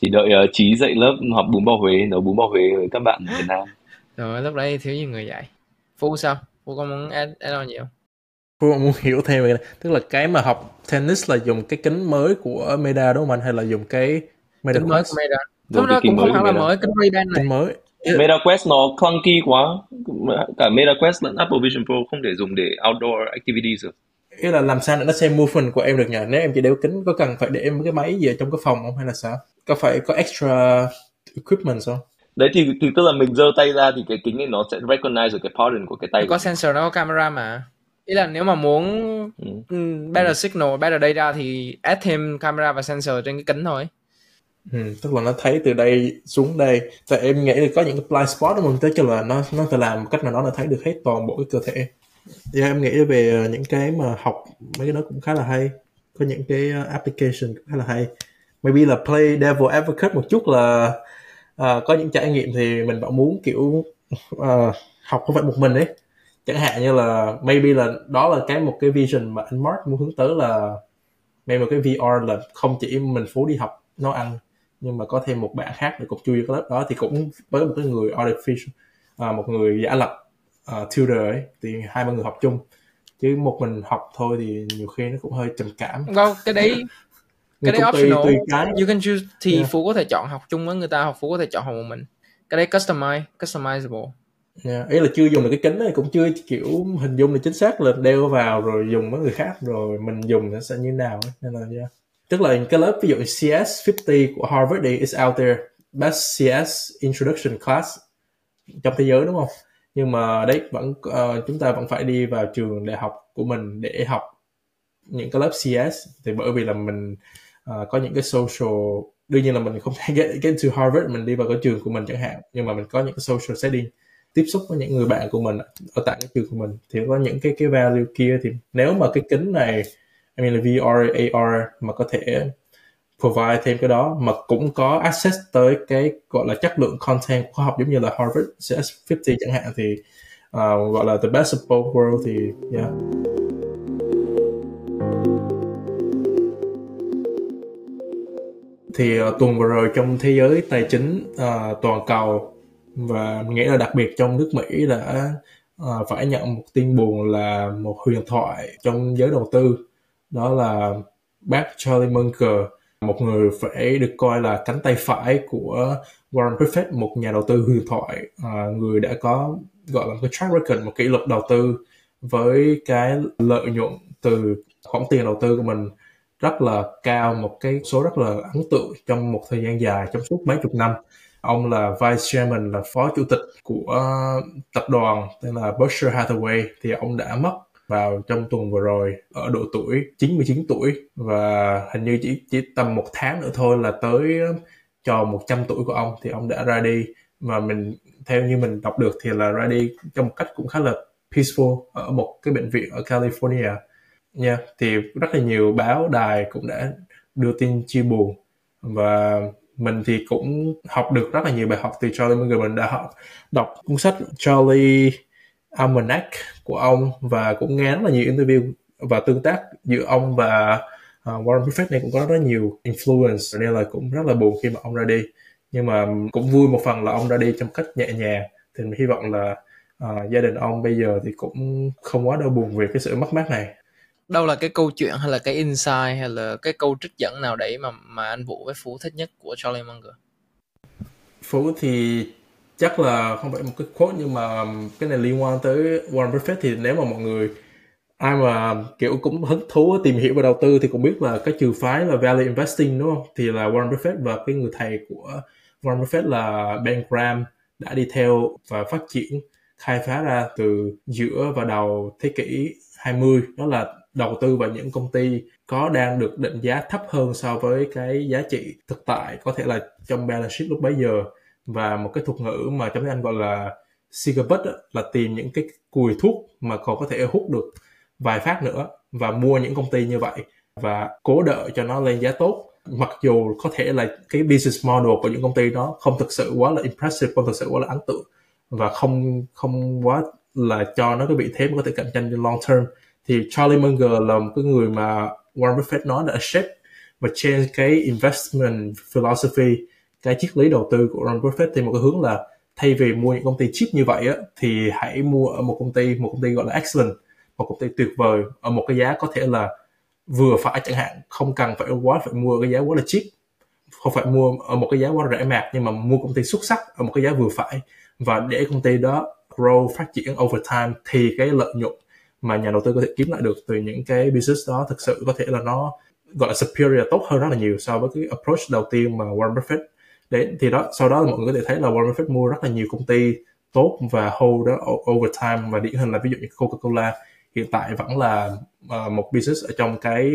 Chỉ đợi uh, trí dạy lớp học bún bò huế nấu bún bò huế với các bạn ở việt nam. Rồi lúc đấy thiếu gì người dạy phú sao? Phú có muốn add, add on gì không? Phú muốn hiểu thêm về cái này. Tức là cái mà học tennis là dùng cái kính mới của Meta đúng không anh? Hay là dùng cái Meta kính mới của Meta Đúng đó cũng không hẳn là mới kính Ray-Ban này. Kính mới. Meta Quest nó clunky quá. Cả Meta Quest lẫn Apple Vision Pro không thể dùng để outdoor activities được. Ý là làm sao để nó xem movement của em được nhờ? Nếu em chỉ đeo kính có cần phải để em cái máy gì ở trong cái phòng không? Hay là sao? Có phải có extra equipment không đấy thì thì tức là mình giơ tay ra thì cái kính này nó sẽ recognize được cái pattern của cái tay. Có sensor nó có camera mà. Ý là nếu mà muốn ừ. better ừ. signal better data thì add thêm camera và sensor trên cái kính thôi. Ừ, tức là nó thấy từ đây xuống đây. Tại em nghĩ là có những cái blind spot đúng không? Tới cho là nó nó phải làm một cách nào đó nó thấy được hết toàn bộ cái cơ thể. Thì yeah, em nghĩ về những cái mà học mấy cái đó cũng khá là hay. Có những cái uh, application cũng khá là hay. Maybe là play devil advocate một chút là Ờ, có những trải nghiệm thì mình vẫn muốn kiểu uh, học không phải một mình ấy. Chẳng hạn như là maybe là đó là cái một cái vision mà anh Mark muốn hướng tới là maybe một cái VR là không chỉ mình phú đi học nấu ăn nhưng mà có thêm một bạn khác để cùng chui vào cái lớp đó. Thì cũng với một cái người artificial à, một người giả lập uh, tutor ấy thì hai ba người học chung. Chứ một mình học thôi thì nhiều khi nó cũng hơi trầm cảm. Đâu cái đấy cái đấy optional tùy, tùy cái. you can choose thì yeah. phú có thể chọn học chung với người ta hoặc phú có thể chọn học một mình cái đấy customize customizable yeah. ý là chưa dùng được cái kính này cũng chưa kiểu hình dung là chính xác là đeo vào rồi dùng với người khác rồi mình dùng nó sẽ như nào ấy. nên là yeah. tức là cái lớp ví dụ CS50 của Harvard thì is out there best CS introduction class trong thế giới đúng không nhưng mà đấy vẫn uh, chúng ta vẫn phải đi vào trường đại học của mình để học những cái lớp CS thì bởi vì là mình uh, có những cái social đương nhiên là mình không thể get, get to Harvard mình đi vào cái trường của mình chẳng hạn nhưng mà mình có những cái social setting tiếp xúc với những người bạn của mình ở tại cái trường của mình thì có những cái cái value kia thì nếu mà cái kính này I mean là VR AR mà có thể provide thêm cái đó mà cũng có access tới cái gọi là chất lượng content khoa học giống như là Harvard CS50 chẳng hạn thì uh, gọi là the best of both world thì yeah. Thì uh, tuần vừa rồi trong thế giới tài chính uh, toàn cầu và mình nghĩ là đặc biệt trong nước Mỹ đã uh, phải nhận một tin buồn là một huyền thoại trong giới đầu tư. Đó là bác Charlie Munger một người phải được coi là cánh tay phải của Warren Buffett một nhà đầu tư huyền thoại uh, người đã có gọi là một cái track record một kỷ lục đầu tư với cái lợi nhuận từ khoản tiền đầu tư của mình rất là cao, một cái số rất là ấn tượng trong một thời gian dài, trong suốt mấy chục năm. Ông là vice chairman, là phó chủ tịch của tập đoàn tên là Berkshire Hathaway. Thì ông đã mất vào trong tuần vừa rồi, ở độ tuổi 99 tuổi. Và hình như chỉ chỉ tầm một tháng nữa thôi là tới um, tròn 100 tuổi của ông, thì ông đã ra đi. Mà mình, theo như mình đọc được thì là ra đi trong một cách cũng khá là peaceful ở một cái bệnh viện ở California nha yeah. thì rất là nhiều báo đài cũng đã đưa tin chia buồn. Và mình thì cũng học được rất là nhiều bài học từ Charlie Munger. Mình đã học đọc cuốn sách Charlie Almanac của ông và cũng nghe rất là nhiều interview và tương tác giữa ông và uh, Warren Buffett này cũng có rất nhiều influence nên là cũng rất là buồn khi mà ông ra đi. Nhưng mà cũng vui một phần là ông ra đi trong cách nhẹ nhàng. Thì mình hy vọng là uh, gia đình ông bây giờ thì cũng không quá đau buồn về cái sự mất mát này đâu là cái câu chuyện hay là cái insight hay là cái câu trích dẫn nào đấy mà mà anh Vũ với Phú thích nhất của Charlie Munger? Phú thì chắc là không phải một cái quote, nhưng mà cái này liên quan tới Warren Buffett. Thì nếu mà mọi người, ai mà kiểu cũng hứng thú tìm hiểu về đầu tư thì cũng biết là cái trường phái là value investing, đúng không? Thì là Warren Buffett và cái người thầy của Warren Buffett là Ben Graham đã đi theo và phát triển, khai phá ra từ giữa và đầu thế kỷ 20 đó là đầu tư vào những công ty có đang được định giá thấp hơn so với cái giá trị thực tại, có thể là trong balance sheet lúc bấy giờ. Và một cái thuật ngữ mà trong tiếng Anh gọi là cigar là tìm những cái cùi thuốc mà còn có thể hút được vài phát nữa và mua những công ty như vậy và cố đợi cho nó lên giá tốt. Mặc dù có thể là cái business model của những công ty đó không thực sự quá là impressive, không thực sự quá là ấn tượng và không không quá là cho nó cái vị thế mà có thể cạnh tranh trong long term thì Charlie Munger là một cái người mà Warren Buffett nói đã shape và change cái investment philosophy cái triết lý đầu tư của Warren Buffett thì một cái hướng là thay vì mua những công ty cheap như vậy á, thì hãy mua ở một công ty một công ty gọi là excellent một công ty tuyệt vời ở một cái giá có thể là vừa phải chẳng hạn. Không cần phải quá phải mua cái giá quá là cheap. Không phải mua ở một cái giá quá rẻ mạt nhưng mà mua công ty xuất sắc ở một cái giá vừa phải. Và để công ty đó grow phát triển over time thì cái lợi nhuận mà nhà đầu tư có thể kiếm lại được từ những cái business đó thực sự có thể là nó gọi là superior tốt hơn rất là nhiều so với cái approach đầu tiên mà Warren Buffett đấy thì đó sau đó mọi người có thể thấy là Warren Buffett mua rất là nhiều công ty tốt và hold đó over time và điển hình là ví dụ như Coca-Cola hiện tại vẫn là uh, một business ở trong cái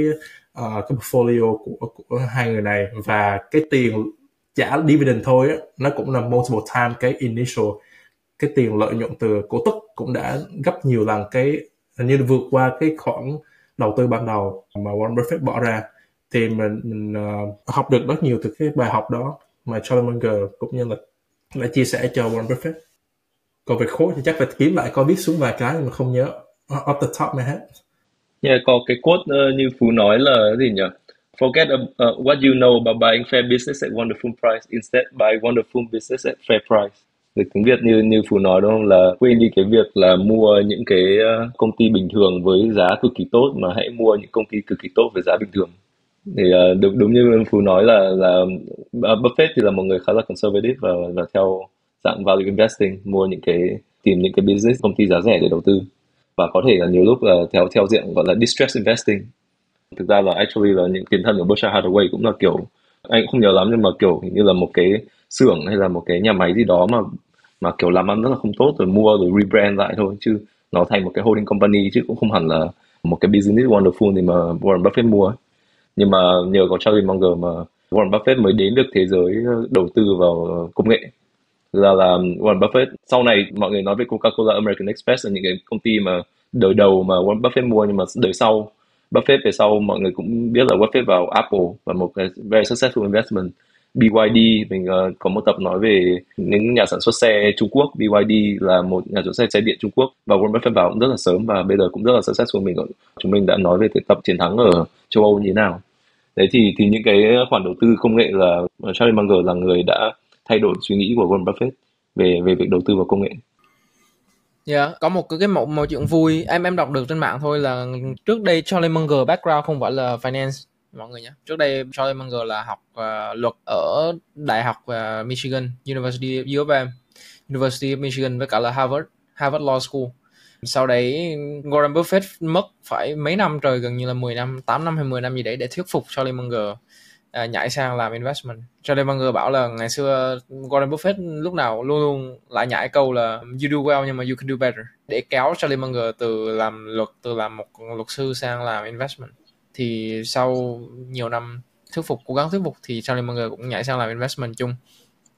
uh, cái portfolio của, của hai người này. Và cái tiền trả dividend thôi á, nó cũng là multiple time cái initial cái tiền lợi nhuận từ cổ tức cũng đã gấp nhiều lần cái như vượt qua cái khoản đầu tư ban đầu mà Warren Buffett bỏ ra thì mình, mình uh, học được rất nhiều từ cái bài học đó mà Charlie Munger cũng như là đã chia sẻ cho Warren Buffett còn về khối thì chắc phải kiếm lại coi viết xuống vài cái mà không nhớ off the top my head yeah, có cái quote uh, như Phú nói là gì nhỉ Forget uh, what you know about buying fair business at wonderful price. Instead, buy wonderful business at fair price. Dịch tiếng Việt như như Phú nói, đúng không? Là quên đi cái việc là mua những cái ờ, công ty bình thường với giá cực kỳ tốt, mà hãy mua những công ty cực kỳ tốt với giá bình thường. Thì ờ, đúng đúng như phú nói là là à, Buffett thì là một người khá là conservative và và theo dạng value investing, mua những cái, tìm những cái business, công ty giá rẻ để đầu tư. Và có thể là nhiều lúc là theo theo diện gọi là distress investing. Thực ra là actually là những tiền thân của Berkshire Hathaway cũng là kiểu, anh cũng không nhớ lắm nhưng mà kiểu như là một cái xưởng hay là một cái nhà máy gì đó mà mà kiểu làm ăn rất là không tốt, rồi mua rồi rebrand lại thôi, chứ nó thành một cái holding company chứ cũng không hẳn là một cái business wonderful thì mà Warren Buffett mua ấy. Nhưng mà nhờ có Charlie Munger mà Warren Buffett mới đến được thế giới ờ, đầu tư vào ờ, công nghệ. Thực ra là Warren Buffett, sau này mọi người nói về Coca-Cola, American Express là những cái công ty mà đời đầu mà Warren Buffett mua, nhưng mà đời sau, Buffett về sau mọi người cũng biết là Buffett vào Apple và một cái very successful investment. BYD mình uh, có một tập nói về những nhà sản xuất xe Trung Quốc. BYD là một nhà sản xuất xe điện Trung Quốc và Warren Buffett vào cũng rất là sớm và bây giờ cũng rất là successful mình chúng mình đã nói về cái tập chiến thắng ở châu Âu như thế nào. Đấy thì thì những cái khoản đầu tư công nghệ là ờ, Charlie Munger là người đã thay đổi suy nghĩ của Warren Buffett về về việc đầu tư vào công nghệ. Dạ, yeah, có một cái một một chuyện vui em em đọc được trên mạng thôi là trước đây Charlie Munger background không phải là finance mọi người nhé. Trước đây Charlie Munger là học uh, luật ở Đại học uh, Michigan, University of M, University of Michigan với cả là Harvard, Harvard Law School. Sau đấy Warren Buffett mất phải mấy năm trời gần như là 10 năm, 8 năm hay 10 năm gì đấy để thuyết phục Charlie Munger à, nhảy sang làm investment. Charlie Munger bảo là ngày xưa Warren Buffett lúc nào luôn luôn lại nhảy câu là you do well nhưng mà you can do better để kéo Charlie Munger từ làm luật từ làm một luật sư sang làm investment. Thì sau nhiều năm thuyết phục cố gắng thuyết phục thì Charlie Munger cũng nhảy sang làm investment chung.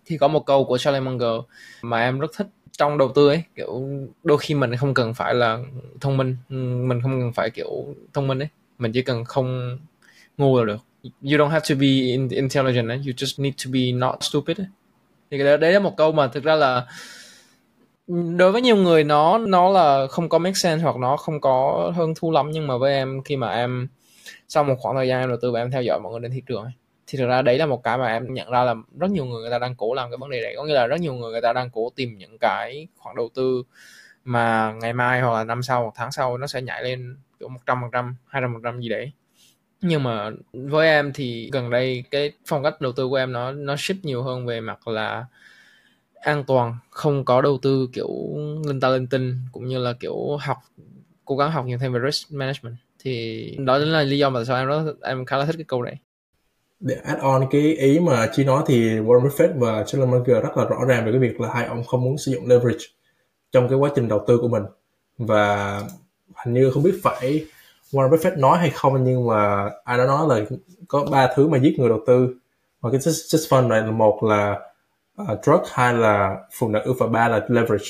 Thì có một câu của Charlie Munger mà em rất thích trong đầu tư ấy kiểu đôi khi mình không cần phải là thông minh mình không cần phải kiểu thông minh ấy mình chỉ cần không ngu là được you don't have to be intelligent ấy. you just need to be not stupid ấy. thì đấy, đấy là một câu mà thực ra là đối với nhiều người nó nó là không có make sense hoặc nó không có hơn thu lắm nhưng mà với em khi mà em sau một khoảng thời gian em đầu tư và em theo dõi mọi người trên thị trường ấy, thì thực ra đấy là một cái mà em nhận ra là rất nhiều người người ta đang cố làm cái vấn đề này. Có nghĩa là rất nhiều người người ta đang cố tìm những cái khoản đầu tư mà ngày mai hoặc là năm sau hoặc tháng sau nó sẽ nhảy lên kiểu một trăm phần trăm hai trăm phần trăm gì đấy. Nhưng mà với em thì gần đây cái phong cách đầu tư của em nó nó shift nhiều hơn về mặt là an toàn không có đầu tư kiểu linh ta linh tinh cũng như là kiểu học cố gắng học nhiều thêm về risk management. Thì đó chính là lý do mà tại sao em đó em khá là thích cái câu này. Để add on cái ý mà chị nói thì Warren Buffett và Charlie Munger rất là rõ ràng về cái việc là hai ông không muốn sử dụng leverage trong cái quá trình đầu tư của mình. Và hình như không biết phải Warren Buffett nói hay không nhưng mà ai đó nói là có ba thứ mà giết người đầu tư. Và cái just, just fund này là một là uh, drug hai là phụ nữ và ba là leverage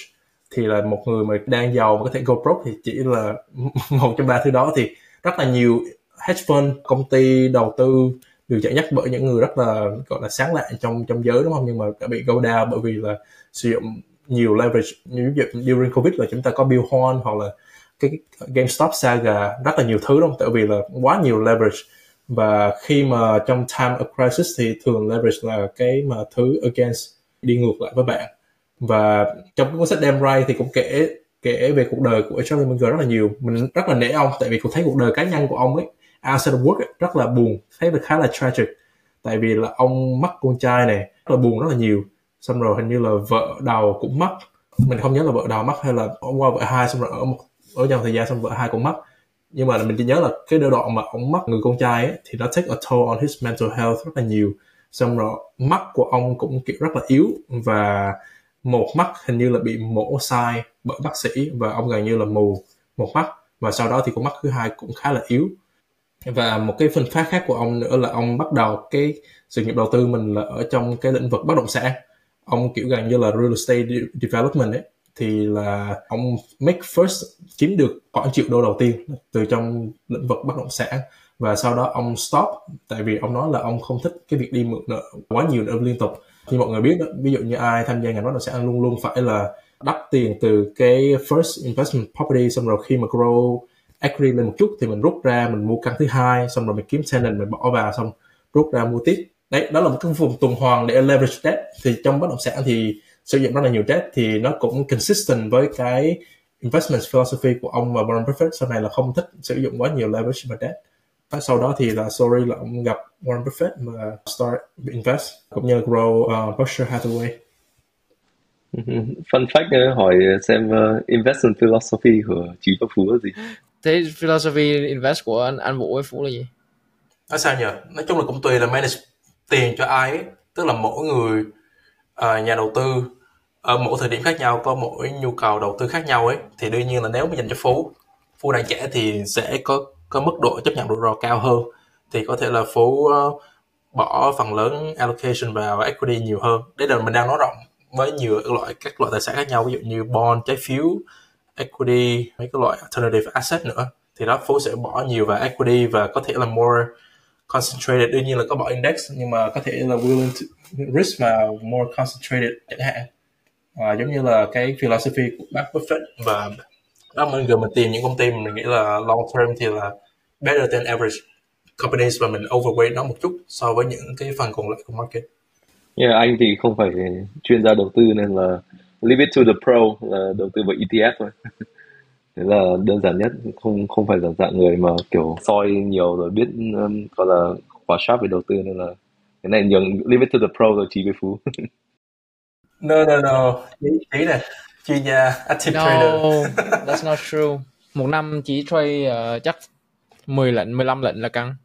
thì là một người mà đang giàu mà có thể go broke thì chỉ là một trong ba thứ đó. Thì rất là nhiều hedge fund, công ty, đầu tư được dẫn dắt bởi những người rất là, gọi là, sáng lạ trong trong giới, đúng không? Nhưng mà đã bị go down bởi vì là sử dụng nhiều leverage. Như ví dụ during covid là chúng ta có Bill Horn hoặc là cái GameStop saga, rất là nhiều thứ, đúng không? Tại vì là quá nhiều leverage. Và khi mà trong time of crisis thì thường leverage là cái mà thứ against đi ngược lại với bạn và trong cái cuốn sách Damn Right thì cũng kể kể về cuộc đời của Charlie Munger rất là nhiều. Mình rất là nể ông tại vì cũng thấy cuộc đời cá nhân của ông ấy outside of work ấy, rất là buồn thấy được khá là tragic. Tại vì là ông mất con trai này rất là buồn rất là nhiều. Xong rồi hình như là vợ đầu cũng mất. Mình không nhớ là vợ đầu mất hay là ông qua vợ hai xong rồi ở một ở trong thời gian xong vợ hai cũng mất. Nhưng mà mình chỉ nhớ là cái đoạn mà ông mất người con trai ấy thì nó take a toll on his mental health rất là nhiều. Xong rồi mắt của ông cũng kiểu rất là yếu. Và một mắt hình như là bị mổ sai bởi bác sĩ và ông gần như là mù một mắt. Và sau đó thì con mắt thứ hai cũng khá là yếu. Và một cái phân phát khác của ông nữa là ông bắt đầu cái sự nghiệp đầu tư mình là ở trong cái lĩnh vực bất động sản. Ông kiểu gần như là real estate development ấy, thì là ông make first kiếm được khoảng triệu đô đầu tiên từ trong lĩnh vực bất động sản. Và sau đó ông stop, tại vì ông nói là ông không thích cái việc đi mượn nợ quá nhiều nợ liên tục như mọi người biết đó, ví dụ như ai tham gia ngành bất động sản luôn luôn phải là đắp tiền từ cái first investment property, xong rồi khi mà grow equity lên một chút thì mình rút ra, mình mua căn thứ hai, xong rồi mình kiếm tenant, mình bỏ vào, xong rút ra mua tiếp. Đấy, đó là một cái vùng tuần hoàn để leverage debt. Thì trong bất động sản thì sử dụng rất là nhiều debt thì nó cũng consistent với cái investment philosophy của ông và Warren Buffett sau này là không thích sử dụng quá nhiều leverage debt và sau đó thì là sorry là ông gặp Warren Buffett mà start invest cũng như grow uh, Berkshire Hathaway Fun fact hỏi xem uh, investment philosophy của Trí và Phú là gì? Thế philosophy invest của anh, anh Vũ với Phú là gì? Nói sao nhỉ? Nói chung là cũng tùy là manage tiền cho ai ấy. Tức là mỗi người uh, nhà đầu tư ở mỗi thời điểm khác nhau có mỗi nhu cầu đầu tư khác nhau ấy thì đương nhiên là nếu mà dành cho Phú Phú đang trẻ thì sẽ có có mức độ chấp nhận rủi ro cao hơn, thì có thể là phố ờ, bỏ phần lớn allocation vào equity nhiều hơn. Đấy là mình đang nói rộng với nhiều loại, các loại tài sản khác nhau, ví dụ như bond, trái phiếu, equity, mấy cái loại alternative asset nữa. Thì đó phố sẽ bỏ nhiều vào equity và có thể là more concentrated. Đương nhiên là có bỏ index, nhưng mà có thể là willing to risk vào more concentrated chẳng hạn. Và giống như là cái philosophy của bác Buffett và đó mình gần mình tìm những công ty mình nghĩ là long term thì là better than average companies và mình overweight nó một chút so với những cái phần còn lại của market Yeah, anh thì không phải chuyên gia đầu tư nên là leave it to the pro là đầu tư vào ETF thôi. Thế là đơn giản nhất, không không phải là dạng người mà kiểu soi nhiều rồi biết um, gọi là quá sharp về đầu tư nên là cái này nhường leave it to the pro rồi chỉ với phú. no no no, chỉ, chỉ này chuyên gia active no, trader. that's not true. Một năm chỉ trade uh, chắc 10 lệnh, 15 lệnh là căng.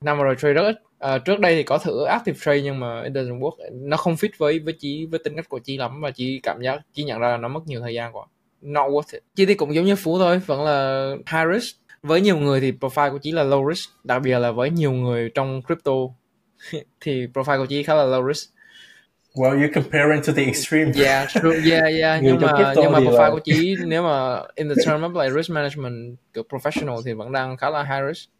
Năm rồi trade rất ít. À, trước đây thì có thử active trade nhưng mà it doesn't work. Nó không fit với với chí với tính cách của chí lắm và chí cảm giác chí nhận ra là nó mất nhiều thời gian quá. Not worth it. Chi thì cũng giống như phú thôi vẫn là high risk. Với nhiều người thì profile của chí là low risk đặc biệt là với nhiều người trong crypto. Thì profile của chí khá là low risk Well, you're comparing to the extreme. Yeah, true. Yeah, yeah. nhưng mà nhưng mà profile là... của chí nếu mà in the term of like risk management kiểu professional thì vẫn đang khá là high risk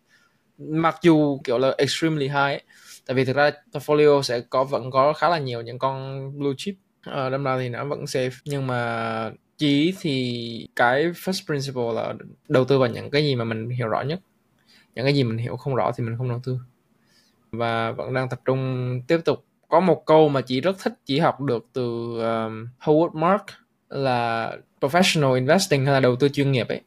mặc dù kiểu là extremely high ấy. tại vì thực ra portfolio sẽ có vẫn có khá là nhiều những con blue chip ờ, đâm ra thì nó vẫn safe nhưng mà chỉ thì cái first principle là đầu tư vào những cái gì mà mình hiểu rõ nhất những cái gì mình hiểu không rõ thì mình không đầu tư và vẫn đang tập trung tiếp tục có một câu mà chị rất thích chị học được từ um, Howard Mark là professional investing hay là đầu tư chuyên nghiệp ấy.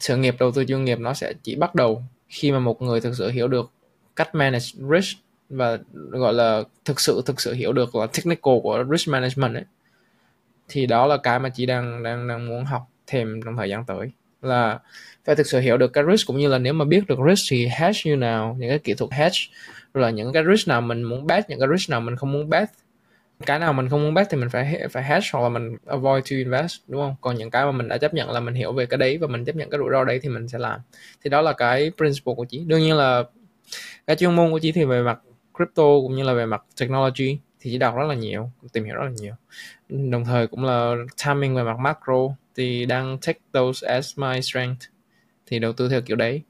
Sự nghiệp đầu tư chuyên nghiệp nó sẽ chỉ bắt đầu khi mà một người thực sự hiểu được cách manage risk và gọi là thực sự thực sự hiểu được là technical của risk management ấy. Thì đó là cái mà chị đang đang đang muốn học thêm trong thời gian tới là phải thực sự hiểu được cái risk cũng như là nếu mà biết được risk thì hedge như nào những cái kỹ thuật hedge rồi là những cái risk nào mình muốn bet, những cái risk nào mình không muốn bet. Cái nào mình không muốn bet thì mình phải phải hedge hoặc là mình avoid to invest, đúng không? Còn những cái mà mình đã chấp nhận là mình hiểu về cái đấy và mình chấp nhận cái rủi ro đấy thì mình sẽ làm. Thì đó là cái principle của chị. Đương nhiên là cái chuyên môn của chị thì về mặt crypto cũng như là về mặt technology thì chị đọc rất là nhiều, tìm hiểu rất là nhiều. Đồng thời cũng là timing về mặt macro thì đang take those as my strength thì đầu tư theo kiểu đấy.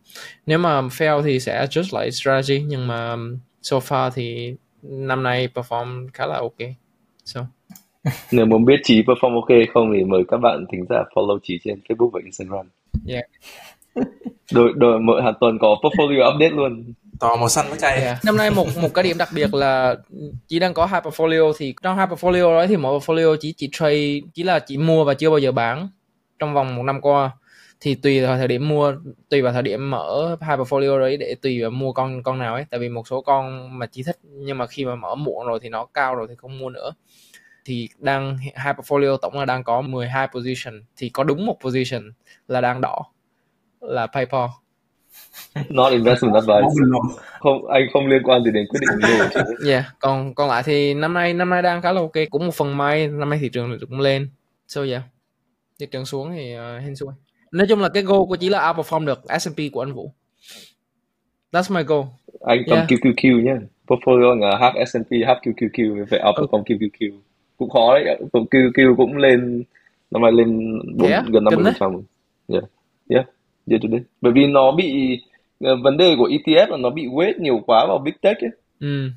Nếu mà fail thì sẽ adjust lại strategy nhưng mà so far thì năm nay perform khá là ok. So. Nếu muốn biết trí perform ok không thì mời các bạn thính giả follow trí trên Facebook và Instagram. Yeah. Đội đội mỗi hàng tuần có portfolio update luôn. To màu xanh với cay yeah. năm nay một một cái điểm đặc biệt là chỉ đang có hai portfolio thì trong hai portfolio đó thì mỗi portfolio chỉ chỉ trade chỉ là chỉ mua và chưa bao giờ bán trong vòng một năm qua thì tùy vào thời điểm mua tùy vào thời điểm mở hai portfolio đấy để tùy vào mua con con nào ấy. Tại vì một số con mà chỉ thích nhưng mà khi mà mở muộn rồi thì nó cao rồi thì không mua nữa. Thì đang hai portfolio tổng là đang có 12 position. Thì có đúng một position là đang đỏ là PayPal. Not investment advice. Không anh không liên quan gì đến quyết định mua. Yeah còn còn lại thì năm nay năm nay đang khá là ok. Cũng một phần may năm nay thị trường cũng lên. So yeah thị trường xuống thì uh, hên xui nói chung là cái goal của chỉ là outperform được S&P của anh Vũ. That's my goal. Anh cầm yeah. QQQ nhé portfolio là half S&P half QQQ phải outperform okay. QQQ cũng khó đấy QQQ cũng lên năm nay lên 4, yeah, gần 50 phần trăm. Yeah. Yeah year to date bởi vì nó bị uh, vấn đề của ETF là nó bị weight nhiều quá vào big tech ấy. Ừ.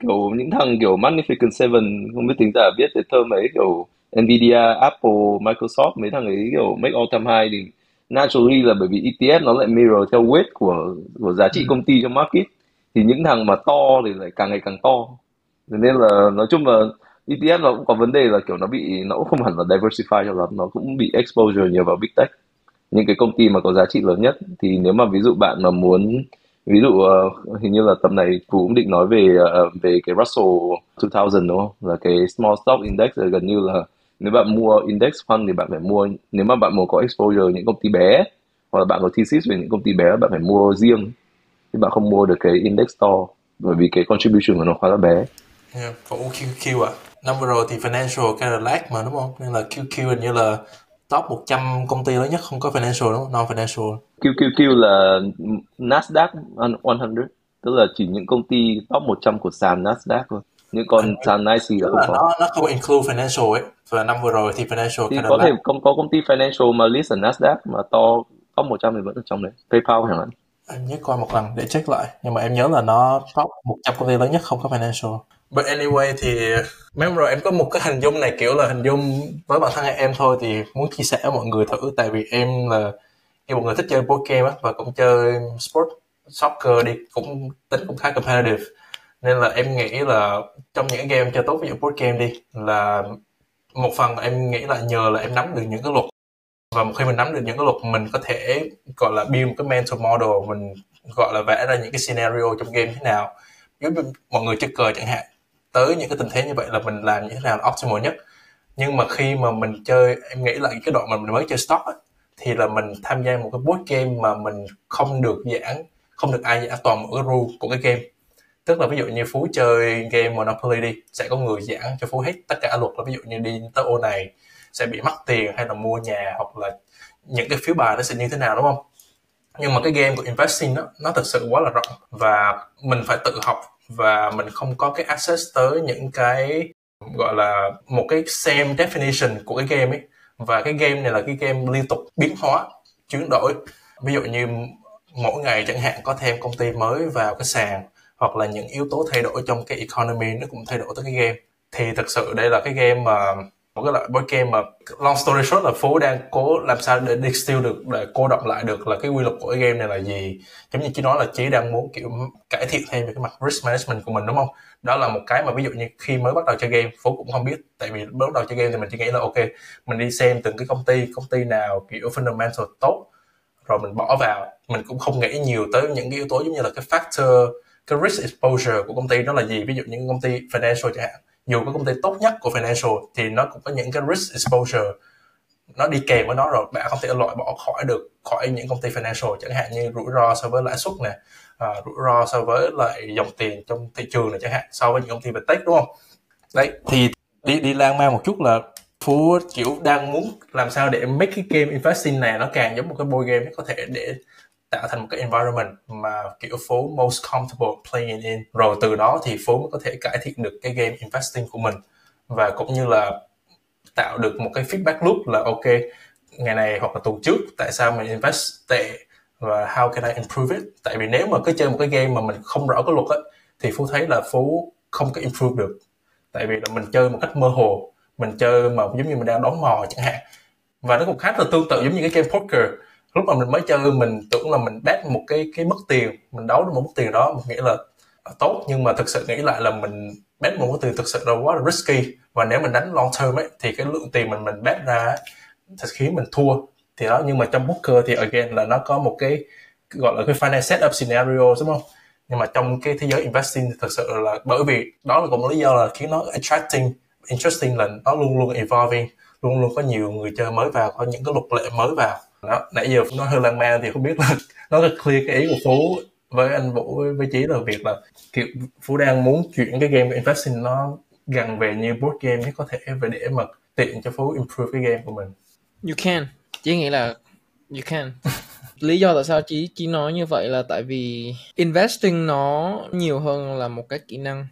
kiểu những thằng kiểu Magnificent Seven không biết tính giả biết cái thơm ấy kiểu Nvidia, Apple, Microsoft mấy thằng ấy kiểu make all time high thì naturally là bởi vì ETF nó lại mirror theo weight của của giá trị ừ. công ty trong market. Thì những thằng mà to thì lại càng ngày càng to. Nên là nói chung là ETF nó cũng có vấn đề là kiểu nó bị nó cũng không hẳn là diversify cho lắm nó cũng bị exposure nhiều vào big tech. Những cái công ty mà có giá trị lớn nhất thì nếu mà ví dụ bạn mà muốn ví dụ uh, hình như là tập này Phú cũng định nói về uh, về cái Russell 2000 đúng không? Là cái small stock index gần như là nếu bạn mua index fund thì bạn phải mua nếu mà bạn muốn có exposure những công ty bé hoặc là bạn có thesis về những công ty bé bạn phải mua riêng chứ bạn không mua được cái index to bởi vì cái contribution của nó khá là bé yeah, có QQ à năm vừa rồi thì financial Cadillac mà đúng không nên là QQ hình như là top 100 công ty lớn nhất không có financial đúng không? Non-financial. QQQ là Nasdaq 100, tức là chỉ những công ty top 100 của sàn Nasdaq thôi. Những con sàn NYSE là không có. Nó, nó không include financial ấy. Và năm vừa rồi thì financial thì có thể có, có công ty financial mà list ở Nasdaq mà to top 100 thì vẫn ở trong đấy. PayPal chẳng hạn. Anh nhớ coi một lần để check lại. Nhưng mà em nhớ là nó top 100 công ty lớn nhất không có financial. But anyway thì mấy hôm rồi em có một cái hình dung này kiểu là hình dung với bản thân em thôi thì muốn chia sẻ với mọi người thử tại vì em là em một người thích chơi board game á và cũng chơi sport soccer đi cũng tính cũng khá competitive nên là em nghĩ là trong những game chơi tốt ví dụ board game đi là một phần em nghĩ là nhờ là em nắm được những cái luật. Và một khi mình nắm được những cái luật mình có thể gọi là build một cái mental model mình gọi là vẽ ra những cái scenario trong game thế nào. Giúp mọi người chơi cờ chẳng hạn tới những cái tình thế như vậy là mình làm như thế nào là optimal nhất. Nhưng mà khi mà mình chơi em nghĩ là cái đoạn mà mình mới chơi stock ấy, thì là mình tham gia một cái board game mà mình không được giảng không được ai giảng toàn bộ cái rule của cái game tức là ví dụ như phú chơi game monopoly đi, sẽ có người giảng cho phú hết tất cả luật là ví dụ như đi tới ô này sẽ bị mất tiền hay là mua nhà hoặc là những cái phiếu bài nó sẽ như thế nào, đúng không? Nhưng mà cái game của investing đó, nó thực sự quá là rộng và mình phải tự học và mình không có cái access tới những cái, gọi là, một cái same definition của cái game ấy. Và cái game này là cái game liên tục biến hóa, chuyển đổi. Ví dụ như mỗi ngày chẳng hạn có thêm công ty mới vào cái sàn hoặc là những yếu tố thay đổi trong cái economy nó cũng thay đổi tới cái game. Thì thực sự đây là cái game mà, một cái loại board game mà, long story short là phố đang cố làm sao để distill được, để cô động lại được là cái quy luật của cái game này là gì. Giống như chỉ nói là chí đang muốn, kiểu, cải thiện thêm về cái mặt risk management của mình, đúng không? Đó là một cái mà ví dụ như khi mới bắt đầu chơi game phố cũng không biết. Tại vì bắt đầu chơi game thì mình chỉ nghĩ là, ok, mình đi xem từng cái công ty công ty nào, kiểu, fundamental tốt, rồi mình bỏ vào. Mình cũng không nghĩ nhiều tới những cái yếu tố giống như là cái factor cái risk exposure của công ty đó là gì? Ví dụ những công ty financial chẳng hạn. Dù cái công ty tốt nhất của financial thì nó cũng có những cái risk exposure. Nó đi kèm với nó rồi bạn không thể loại bỏ khỏi được khỏi những công ty financial. Chẳng hạn như rủi ro so với lãi suất nè à, rủi ro so với lại dòng tiền trong thị trường này chẳng hạn so với những công ty về tech đúng không? Đấy thì đi đi lan man một chút là phú kiểu đang muốn làm sao để make cái game investing này nó càng giống một cái board game có thể để tạo thành một cái environment mà kiểu phố most comfortable playing in. Rồi từ đó thì phố mới có thể cải thiện được cái game investing của mình. Và cũng như là tạo được một cái feedback loop là, ok, ngày này hoặc là tuần trước, tại sao mình invest tệ và how can I improve it? Tại vì nếu mà cứ chơi một cái game mà mình không rõ cái luật á, thì phú thấy là phú không có improve được. Tại vì là mình chơi một cách mơ hồ, mình chơi mà giống như mình đang đón mò chẳng hạn. Và nó cũng khá là tương tự giống như cái game poker lúc mà mình mới chơi, mình tưởng là mình bet một cái cái mức tiền, mình đấu được một mức tiền đó, mình nghĩ là à, tốt. Nhưng mà thực sự nghĩ lại là mình bet một mức tiền thực sự là quá là risky. Và nếu mình đánh long term ấy, thì cái lượng tiền mình mình bet ra thật khiến mình thua. Thì đó, nhưng mà trong poker thì again là nó có một cái gọi là cái final setup scenario, đúng không? Nhưng mà trong cái thế giới investing thì thực sự là bởi vì đó là cũng lý do là khiến nó attracting, interesting là nó luôn luôn evolving, luôn luôn có nhiều người chơi mới vào, có những cái luật lệ mới vào đó, nãy giờ nói hơi lan man thì không biết là nó clear cái ý của phú với anh vũ, với chí là việc là, kiểu, phú đang muốn chuyển cái game investing nó gần về như board game nhất có thể về để mà tiện cho phú improve cái game của mình. You can. Chỉ nghĩ là you can. Lý do tại sao chí chí nói như vậy là tại vì investing nó nhiều hơn là một cái kỹ năng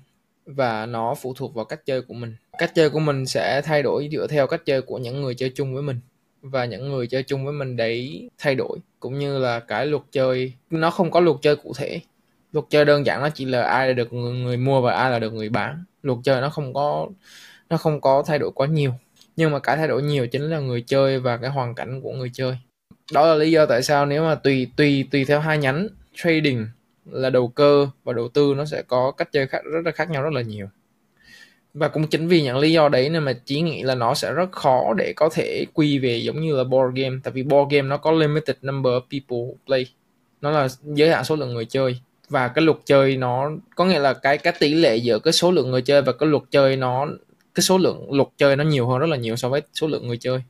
và nó phụ thuộc vào cách chơi của mình. Cách chơi của mình sẽ thay đổi dựa theo cách chơi của những người chơi chung với mình và những người chơi chung với mình đấy thay đổi cũng như là cái luật chơi. Nó không có luật chơi cụ thể. Luật chơi đơn giản nó chỉ là ai là được người, người mua và ai là được người bán. Luật chơi nó không có nó không có thay đổi quá nhiều. Nhưng mà cái thay đổi nhiều chính là người chơi và cái hoàn cảnh của người chơi. Đó là lý do tại sao nếu mà tùy tùy tùy theo hai nhánh trading là đầu cơ và đầu tư nó sẽ có cách chơi khác rất là khác nhau rất là nhiều và cũng chính vì những lý do đấy nên mà chỉ nghĩ là nó sẽ rất khó để có thể quy về giống như là board game. Tại vì board game nó có limited number of people play. Nó là giới hạn số lượng người chơi. Và cái luật chơi nó, có nghĩa là cái cái tỷ lệ giữa cái số lượng người chơi và cái luật chơi nó, cái số lượng luật chơi nó nhiều hơn rất là nhiều so với số lượng người chơi.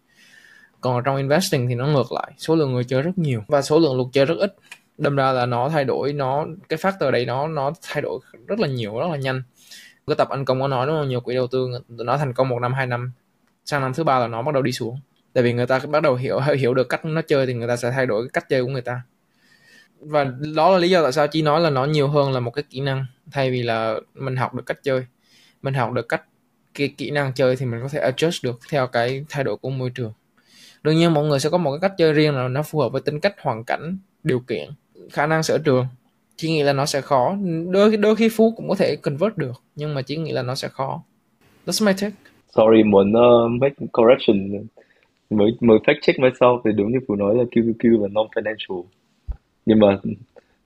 Còn trong investing thì nó ngược lại. Số lượng người chơi rất nhiều và số lượng luật chơi rất ít. Đâm ra là nó thay đổi, nó, cái factor đấy nó nó thay đổi rất là nhiều, rất là nhanh cái tập anh công có nói, đúng không? Nhiều quỹ đầu tư nó thành công một năm, hai năm. Sang năm thứ ba là nó bắt đầu đi xuống. Tại vì người ta bắt đầu hiểu hiểu được cách nó chơi thì người ta sẽ thay đổi cái cách chơi của người ta. Và đó là lý do tại sao chị nói là nó nhiều hơn là một cái kỹ năng, thay vì là mình học được cách chơi. Mình học được cách cái kỹ năng chơi thì mình có thể adjust được theo cái thay đổi của môi trường. Đương nhiên, mọi người sẽ có một cái cách chơi riêng là nó phù hợp với tính cách, hoàn cảnh, điều kiện, khả năng sở trường chỉ nghĩ là nó sẽ khó. Đôi đôi khi phú cũng có thể convert được nhưng mà chỉ nghĩ là nó sẽ khó. That's my take. Sorry muốn uh, make correction. Mới mới fact check myself thì đúng như phú nói là QQQ và non financial nhưng mà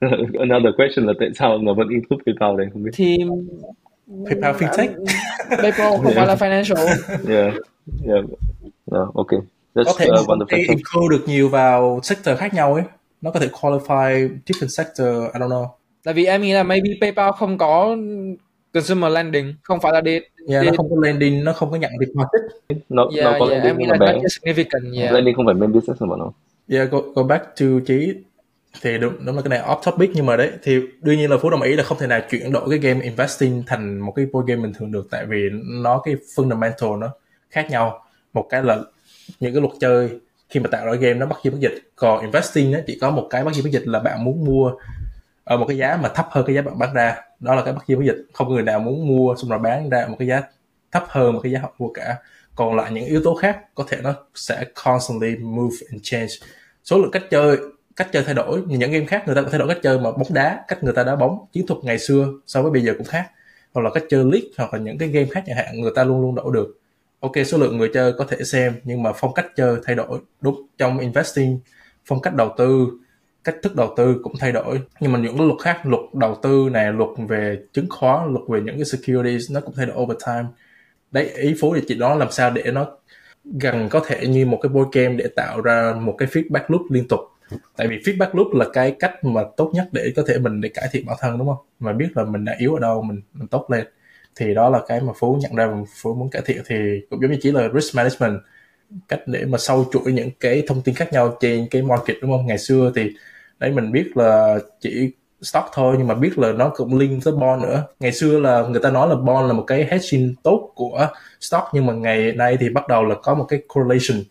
another question là tại sao nó vẫn include PayPal đấy không biết. Thì PayPal fintech. PayPal không phải là financial. Yeah yeah. No, okay That's, có thể uh, uh, include được nhiều vào sector khác nhau ấy nó có thể qualify different sector I don't know. Tại vì em nghĩ là maybe PayPal không có consumer lending không phải là đi yeah, nó không có lending nó không có nhận deposit nó yeah, nó có yeah, lending mà bé significant yeah. lending không phải main business của nó. Yeah go, go back to chí. Thì đúng, đúng là cái này off topic nhưng mà đấy thì đương nhiên là phú đồng ý là không thể nào chuyển đổi cái game investing thành một cái board game bình thường được tại vì nó cái fundamental nó khác nhau. Một cái là những cái luật chơi khi mà tạo ra game nó bắt chi bắt dịch còn investing nó chỉ có một cái bắt chi bắt dịch là bạn muốn mua ở một cái giá mà thấp hơn cái giá bạn bán ra. Đó là cái bắt chi bắt dịch không người nào muốn mua xong rồi bán ra một cái giá thấp hơn một cái giá họ mua cả. Còn lại những yếu tố khác có thể nó sẽ constantly move and change. Số lượng cách chơi cách chơi thay đổi. Những game khác người ta có thay đổi cách chơi mà bóng đá, cách người ta đá bóng, chiến thuật ngày xưa so với bây giờ cũng khác. Hoặc là cách chơi league hoặc là những cái game khác chẳng hạn, người ta luôn luôn đổi được ok, số lượng người chơi có thể xem, nhưng mà phong cách chơi thay đổi đúng trong investing. Phong cách đầu tư, cách thức đầu tư cũng thay đổi. Nhưng mà những luật khác, luật đầu tư này luật về chứng khoán, luật về những cái securities, nó cũng thay đổi over time. Đấy, ý phú thì chị đó làm sao để nó gần có thể như một cái board game để tạo ra một cái feedback loop liên tục. Tại vì feedback loop là cái cách mà tốt nhất để có thể mình để cải thiện bản thân, đúng không? Mà biết là mình đã yếu ở đâu, mình mình tốt lên thì đó là cái mà phú nhận ra và phú muốn cải thiện. Thì cũng giống như chỉ là risk management, cách để mà sâu chuỗi những cái thông tin khác nhau trên cái market, đúng không? Ngày xưa thì đấy, mình biết là chỉ stock thôi, nhưng mà biết là nó cũng link tới bond nữa. Ngày xưa là người ta nói là bond là một cái hedging tốt của stock, nhưng mà ngày nay thì bắt đầu là có một cái correlation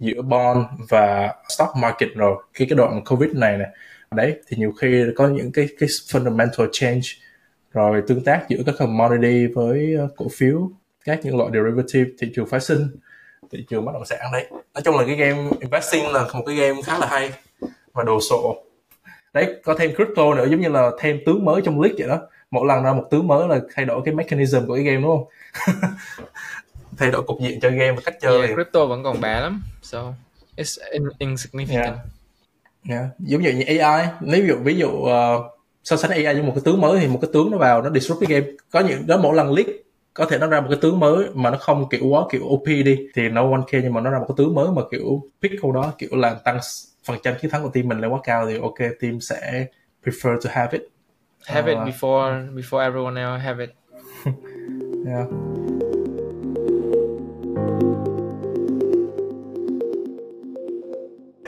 giữa bond và stock market rồi. Khi cái đoạn covid này này đấy, thì nhiều khi có những cái cái fundamental change rồi tương tác giữa các commodity với ờ, cổ phiếu các những loại derivative thị trường phái sinh thị trường bất động sản đấy. Nói chung là cái game investing là một cái game khá là hay và đồ sộ. Đấy có thêm crypto nữa giống như là thêm tướng mới trong league vậy đó. Mỗi lần ra một tướng mới là thay đổi cái mechanism của cái game đúng không? Thay đổi cục diện chơi game và cách chơi. Yeah, crypto vẫn còn bé lắm so it's insignificant. Yeah. Yeah. giống như AI nếu dụ ví dụ uh, so sánh AI với một cái tướng mới thì một cái tướng nó vào nó disrupt cái game. Có những đó mỗi lần leak có thể nó ra một cái tướng mới mà nó không kiểu quá kiểu OP đi thì no one care nhưng mà nó ra một cái tướng mới mà kiểu pick câu đó kiểu làm tăng phần trăm chiến thắng của team mình lên quá cao thì ok team sẽ prefer to have it. Have uh, it before before everyone else have it. Yeah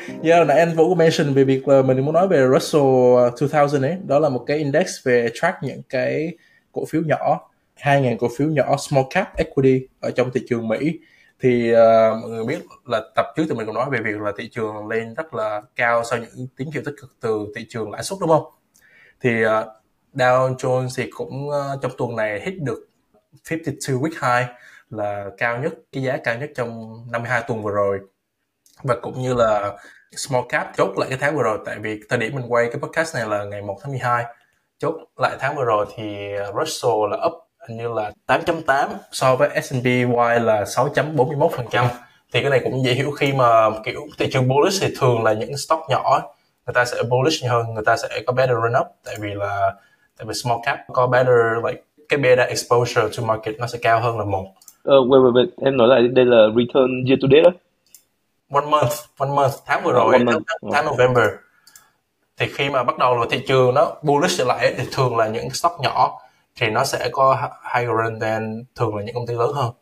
Yeah, nãy anh Vũ có mention về việc là mình muốn nói về Russell uh, 2000 ấy, đó là một cái index về track những cái cổ phiếu nhỏ, 2.000 cổ phiếu nhỏ small cap equity ở trong thị trường Mỹ. Thì uh, mọi người biết là tập trước thì mình cũng nói về việc là thị trường lên rất là cao sau những tín hiệu tích cực từ thị trường lãi suất đúng không? Thì uh, Dow Jones thì cũng uh, trong tuần này hit được 52 week high là cao nhất cái giá cao nhất trong 52 tuần vừa rồi và cũng như là small cap. Chốt lại cái tháng vừa rồi tại vì thời điểm mình quay cái podcast này là ngày 1 tháng 12 chốt lại tháng vừa rồi thì Russell là up hình như là 8.8 so với S&P Y là 6.41% thì cái này cũng dễ hiểu khi mà kiểu thị trường bullish thì thường là những stock nhỏ người ta sẽ bullish hơn người ta sẽ có better run up. Tại vì là tại vì small cap có better like cái beta exposure to market nó sẽ cao hơn là một. Ờ, uh, wait, wait, wait. em nói lại đây là return year to date đó one month one month. Tháng vừa rồi tháng, tháng November. Thì khi mà bắt đầu là thị trường nó bullish trở lại thì thường là những stock nhỏ thì nó sẽ có higher run than thường là những công ty lớn hơn.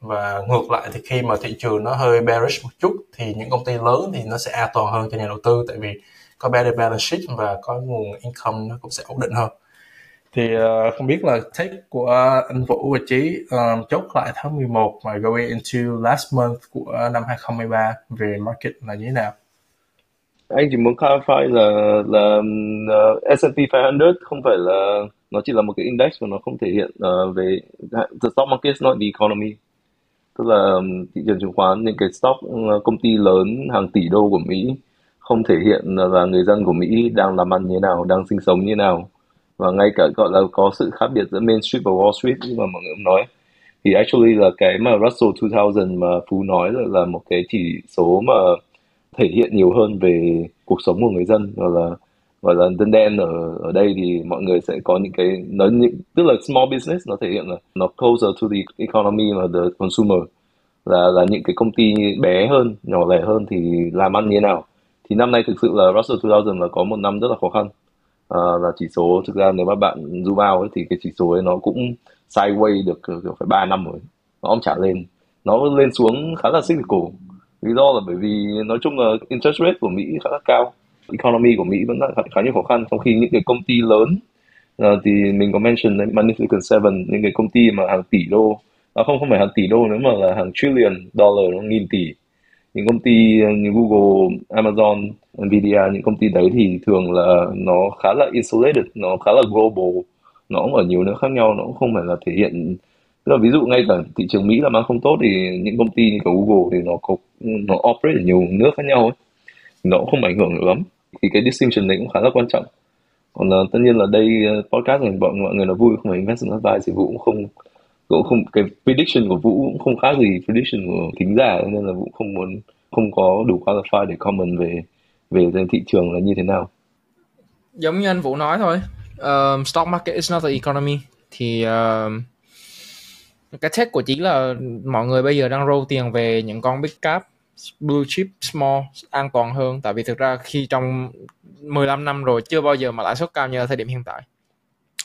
Và ngược lại thì khi mà thị trường nó hơi bearish một chút thì những công ty lớn thì nó sẽ an toàn hơn cho nhà đầu tư tại vì có better balance sheet và có nguồn income nó cũng sẽ ổn định hơn thì uh, không biết là take của anh Vũ và Trí um, chốt lại tháng 11 và going into last month của năm 2023 về market là như thế nào? Anh chỉ muốn clarify là là uh, S&P 500 không phải là nó chỉ là một cái index mà nó không thể hiện uh, về the stock market not the economy tức là thị trường chứng khoán những cái stock công ty lớn hàng tỷ đô của Mỹ không thể hiện là người dân của Mỹ đang làm ăn như thế nào đang sinh sống như thế nào và ngay cả gọi là có sự khác biệt giữa Main Street và Wall Street như mà mọi người nói. Thì actually là cái mà Russell 2000 mà Phú nói là, là một cái chỉ số mà thể hiện nhiều hơn về cuộc sống của người dân. Gọi là gọi là dân đen ở ở đây thì mọi người sẽ có những cái nó những tức là small business nó thể hiện là nó closer to the economy và the consumer. Là là những cái công ty bé hơn nhỏ lẻ hơn thì làm ăn như thế nào. Thì năm nay thực sự là Russell 2000 là có một năm rất là khó khăn. Ờ, uh, là chỉ số thực ra nếu mà bạn zoom out ấy, thì cái chỉ số ấy nó cũng sideways được kiểu phải 3 năm rồi. Nó không trả lên. Nó lên xuống khá là cyclical. Lý do là bởi vì nói chung là interest rate của Mỹ khá là cao. Economy của Mỹ vẫn khá, khá nhiều khó khăn. Trong khi những cái công ty lớn uh, thì mình có mention đấy, Magnificent Seven những cái công ty mà hàng tỷ đô. À, không không phải hàng tỷ đô nữa mà là hàng trillion dollar nó nghìn tỷ những công ty ờ, như Google, Amazon, Nvidia những công ty đấy thì thường là nó khá là isolated, nó khá là global, nó cũng ở nhiều nước khác nhau, nó cũng không phải là thể hiện. Tức là ví dụ ngay cả thị trường Mỹ làm ăn không tốt thì những công ty như cả Google thì nó có nó operate ở nhiều nước khác nhau ấy. Nó cũng không ảnh hưởng được lắm. Thì cái distinction này cũng khá là quan trọng. Còn uh, tất nhiên là đây uh, podcast này bọn mọi người nó vui không phải investment advice thì vụ cũng không cũng không cái prediction của Vũ cũng không khác gì prediction của thính giả nên là Vũ không muốn không có đủ qualified để comment về về thị trường là như thế nào. Giống như anh Vũ nói thôi um, stock market is not the economy. Thì uh, cái take của chỉ là mọi người bây giờ đang roll tiền về những con big cap blue chip small an toàn hơn. Tại vì thực ra khi trong 15 năm rồi chưa bao giờ mà lãi suất cao như ở thời điểm hiện tại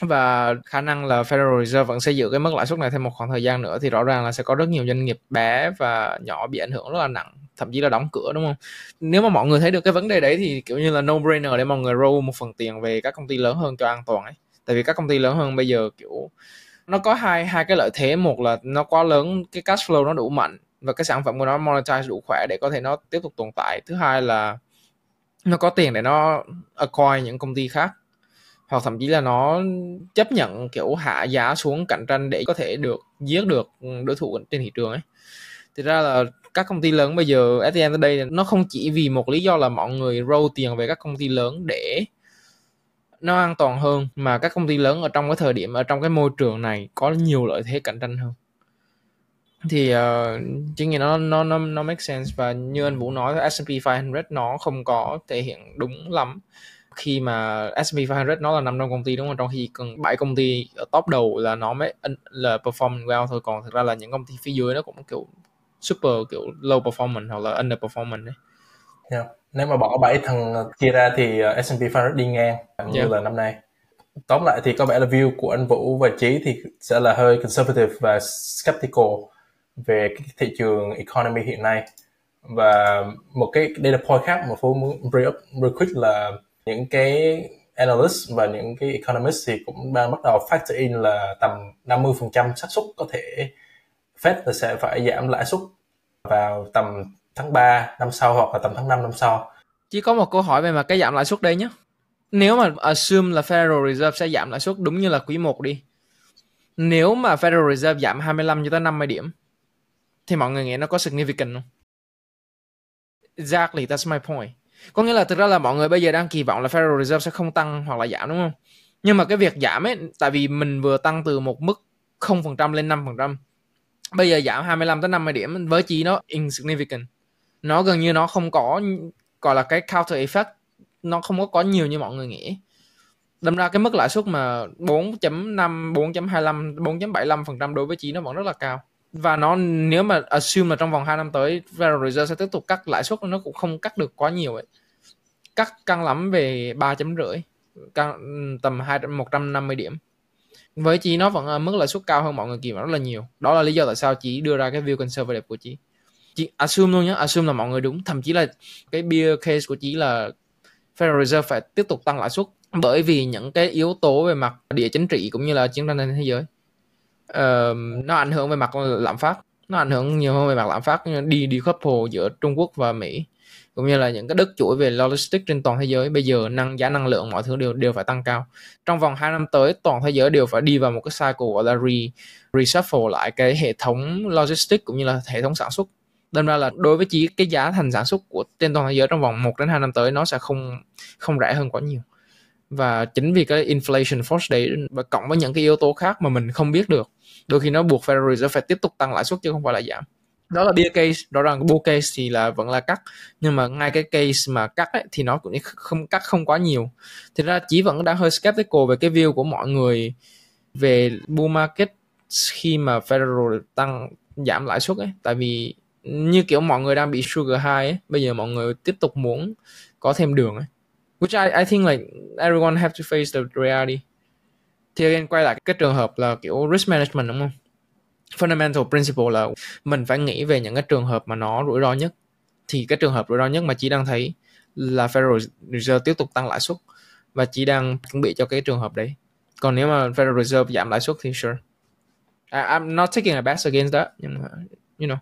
và khả năng là Federal Reserve vẫn sẽ giữ cái mức lãi suất này thêm một khoảng thời gian nữa thì rõ ràng là sẽ có rất nhiều doanh nghiệp bé và nhỏ bị ảnh hưởng rất là nặng, thậm chí là đóng cửa, đúng không? Nếu mà mọi người thấy được cái vấn đề đấy thì kiểu như là no brainer để mọi người roll một phần tiền về các công ty lớn hơn cho an toàn ấy. Tại vì các công ty lớn hơn bây giờ, kiểu, nó có hai hai cái lợi thế. Một là nó quá lớn, cái cash flow nó đủ mạnh và cái sản phẩm của nó monetize đủ khỏe để có thể nó tiếp tục tồn tại. Thứ hai là nó có tiền để nó acquire những công ty khác hoặc thậm chí là nó chấp nhận kiểu hạ giá xuống cạnh tranh để có thể được giết được đối thủ trên thị trường ấy. Thì ra là các công ty lớn bây giờ at the end of day nó không chỉ vì một lý do là mọi người roll tiền về các công ty lớn để nó an toàn hơn mà các công ty lớn ở trong cái thời điểm ở trong cái môi trường này có nhiều lợi thế cạnh tranh hơn. Thì uh, chính vì nó nó nó nó make sense và như anh Vũ nói S&P 500 nó không có thể hiện đúng lắm khi mà S&P 500 nó là 500 công ty đúng không? Trong khi cần 7 công ty ở top đầu là nó mới là perform well thôi. Còn thực ra là những công ty phía dưới nó cũng kiểu super kiểu low performance hoặc là underperformance đấy yeah. nếu mà bỏ bảy thằng kia ra thì ờ, S&P 500 đi ngang như yeah. là năm nay. Tóm lại thì có vẻ là view của anh Vũ và Trí thì sẽ là hơi conservative và skeptical về cái thị trường economy hiện nay. Và một cái data point khác mà Phú muốn bring up real quick là những cái analyst và những cái economist thì cũng đang bắt đầu factor in là tầm 50% xác suất có thể Fed là sẽ phải giảm lãi suất vào tầm tháng 3 năm sau hoặc là tầm tháng 5 năm sau. Chỉ có một câu hỏi về mà cái giảm lãi suất đây nhé. Nếu mà assume là Federal Reserve sẽ giảm lãi suất đúng như là quý 1 đi. Nếu mà Federal Reserve giảm 25 cho tới 50 điểm thì mọi người nghĩ nó có significant không? Exactly, that's my point. Có nghĩa là thực ra là mọi người bây giờ đang kỳ vọng là Federal Reserve sẽ không tăng hoặc là giảm đúng không? Nhưng mà cái việc giảm ấy, tại vì mình vừa tăng từ một mức 0% lên 5%. Bây giờ giảm 25 tới 50 điểm với chỉ nó insignificant. Nó gần như nó không có gọi là cái counter effect nó không có có nhiều như mọi người nghĩ. Đâm ra cái mức lãi suất mà 4.5, 4.25, 4.75% đối với chỉ nó vẫn rất là cao và nó, nếu mà assume là trong vòng 2 năm tới, Federal Reserve sẽ tiếp tục cắt lãi suất, nó cũng không cắt được quá nhiều ấy. Cắt căng lắm về ba chấm rưỡi tầm hai, một trăm năm mươi điểm. Với chị nó vẫn ở mức lãi suất cao hơn mọi người kỳ vọng rất là nhiều. Đó là lý do tại sao chị đưa ra cái view conservative của chị chị assume luôn nhé assume là mọi người đúng. Thậm chí là cái bear case của chị là Federal Reserve phải tiếp tục tăng lãi suất bởi vì những cái yếu tố về mặt địa chính trị cũng như là chiến tranh trên thế giới uh, nó ảnh hưởng về mặt lạm phát. Nó ảnh hưởng nhiều hơn về mặt lạm phát đi đi couple giữa Trung Quốc và Mỹ cũng như là những cái đất chuỗi về logistics trên toàn thế giới. Bây giờ năng giá năng lượng mọi thứ đều đều phải tăng cao. Trong vòng 2 năm tới toàn thế giới đều phải đi vào một cái cycle gọi là re reshuffle lại cái hệ thống logistics cũng như là hệ thống sản xuất. Đâm ra là đối với chỉ cái giá thành sản xuất của trên toàn thế giới trong vòng 1 đến 2 năm tới nó sẽ không không rẻ hơn quá nhiều và chính vì cái inflation force đấy và cộng với những cái yếu tố khác mà mình không biết được đôi khi nó buộc Federal Reserve phải tiếp tục tăng lãi suất chứ không phải là giảm. Đó là bear case rõ ràng bull case thì là vẫn là cắt nhưng mà ngay cái case mà cắt ấy, thì nó cũng không cắt không quá nhiều. Thì ra chỉ vẫn đang hơi skeptical về cái view của mọi người về bull market khi mà Federal tăng giảm lãi suất ấy. Tại vì như kiểu mọi người đang bị sugar high ấy bây giờ mọi người tiếp tục muốn có thêm đường ấy which I I think like everyone have to face the reality. Thì again quay lại cái trường hợp là kiểu risk management đúng không? Fundamental principle là mình phải nghĩ về những cái trường hợp mà nó rủi ro nhất. Thì cái trường hợp rủi ro nhất mà chị đang thấy là Federal Reserve tiếp tục tăng lãi suất và chị đang chuẩn bị cho cái trường hợp đấy. Còn nếu mà Federal Reserve giảm lãi suất thì sure. I, I'm not taking a bet against that nhưng mà you know.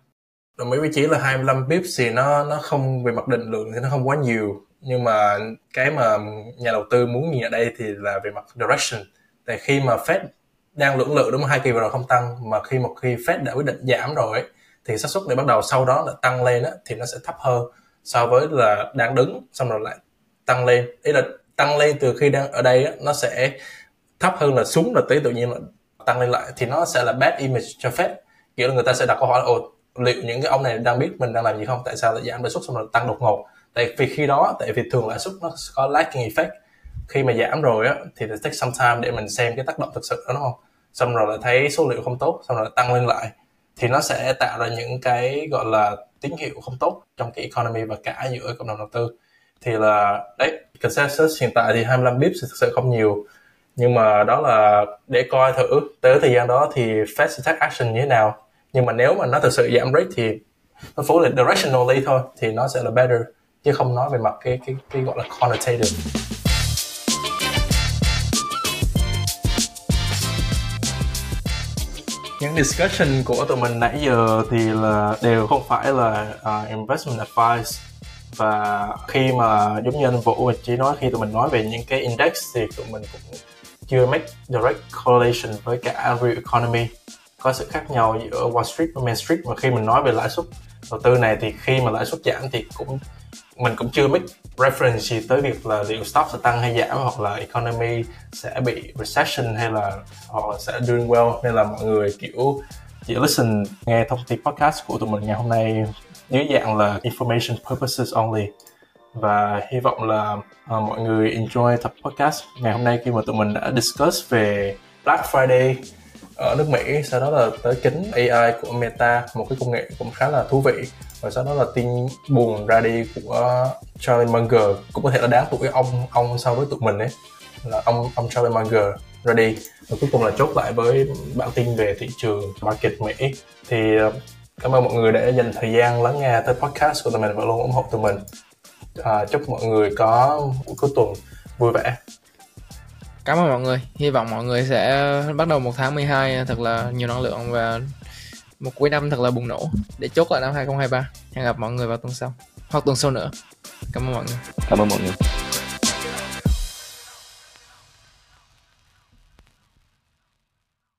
Đồng ý với chị là 25 pips thì nó nó không về mặt định lượng thì nó không quá nhiều nhưng mà cái mà nhà đầu tư muốn nhìn ở đây thì là về mặt direction. Tại khi mà Fed đang lưỡng lự đúng không? Hai kỳ vừa rồi không tăng mà khi một khi Fed đã quyết định giảm rồi ấy, thì xác suất để bắt đầu sau đó là tăng lên á, thì nó sẽ thấp hơn so với là đang đứng xong rồi lại tăng lên. Ý là tăng lên từ khi đang ở đây á, nó sẽ thấp hơn là xuống là tới tự nhiên là tăng lên lại thì nó sẽ là bad image cho Fed. Kiểu là người ta sẽ đặt câu hỏi là ồ liệu những cái ông này đang biết mình đang làm gì không? Tại sao lại giảm lãi suất xong rồi tăng đột ngột? Tại vì khi đó, tại vì thường lãi suất nó có lagging effect. Khi mà giảm rồi á, thì take some time để mình xem cái tác động thực sự đó, đúng không? Xong rồi là thấy số liệu không tốt, xong rồi tăng lên lại. Thì nó sẽ tạo ra những cái gọi là tín hiệu không tốt trong cái economy và cả giữa cộng đồng đầu tư. Thì là, đấy, consensus hiện tại thì 25 bips thực sự không nhiều. Nhưng mà đó là để coi thử, tới thời gian đó thì Fed sẽ take action như thế nào. Nhưng mà nếu mà nó thực sự giảm rate thì nó phố là directionally thôi, thì nó sẽ là better chứ không nói về mặt cái cái cái gọi là quantitative. Những discussion của tụi mình nãy giờ thì là đều không phải là uh, investment advice. Và khi mà giống như anh Vũ chỉ nói khi tụi mình nói về những cái index thì tụi mình cũng chưa make direct correlation với cả real economy. Có sự khác nhau giữa Wall Street và Main Street. Và khi mình nói về lãi suất đầu tư này thì khi mà lãi suất giảm thì cũng mình cũng chưa make reference gì tới việc là liệu stock sẽ tăng hay giảm hoặc là economy sẽ bị recession hay là họ sẽ doing well. Nên là mọi người kiểu chỉ listen nghe thông tin podcast của tụi mình ngày hôm nay dưới dạng là information purposes only. Và hy vọng là uh, mọi người enjoy tập podcast ngày hôm nay khi mà tụi mình đã discuss về Black Friday ở nước Mỹ. Sau đó là tới kính AI của Meta một cái công nghệ cũng khá là thú vị và sau đó là tin buồn ra đi của Charlie Munger cũng có thể là đáng tuổi ông ông so với tụi mình ấy. Là ông ông Charlie Munger ra đi. Và cuối cùng là chốt lại với bản tin về thị trường market Mỹ. Thì ờ, cảm ơn mọi người đã dành thời gian lắng nghe tới podcast của tụi mình và luôn ủng hộ tụi mình. À, chúc mọi người có buổi cuối tuần vui vẻ. Cảm ơn mọi người. Hy vọng mọi người sẽ bắt đầu một tháng 12 thật là nhiều năng lượng và một cuối năm thật là bùng nổ. Để chốt lại năm 2023 hẹn gặp mọi người vào tuần sau. Hoặc tuần sau nữa. Cảm ơn mọi người. Cảm ơn mọi người.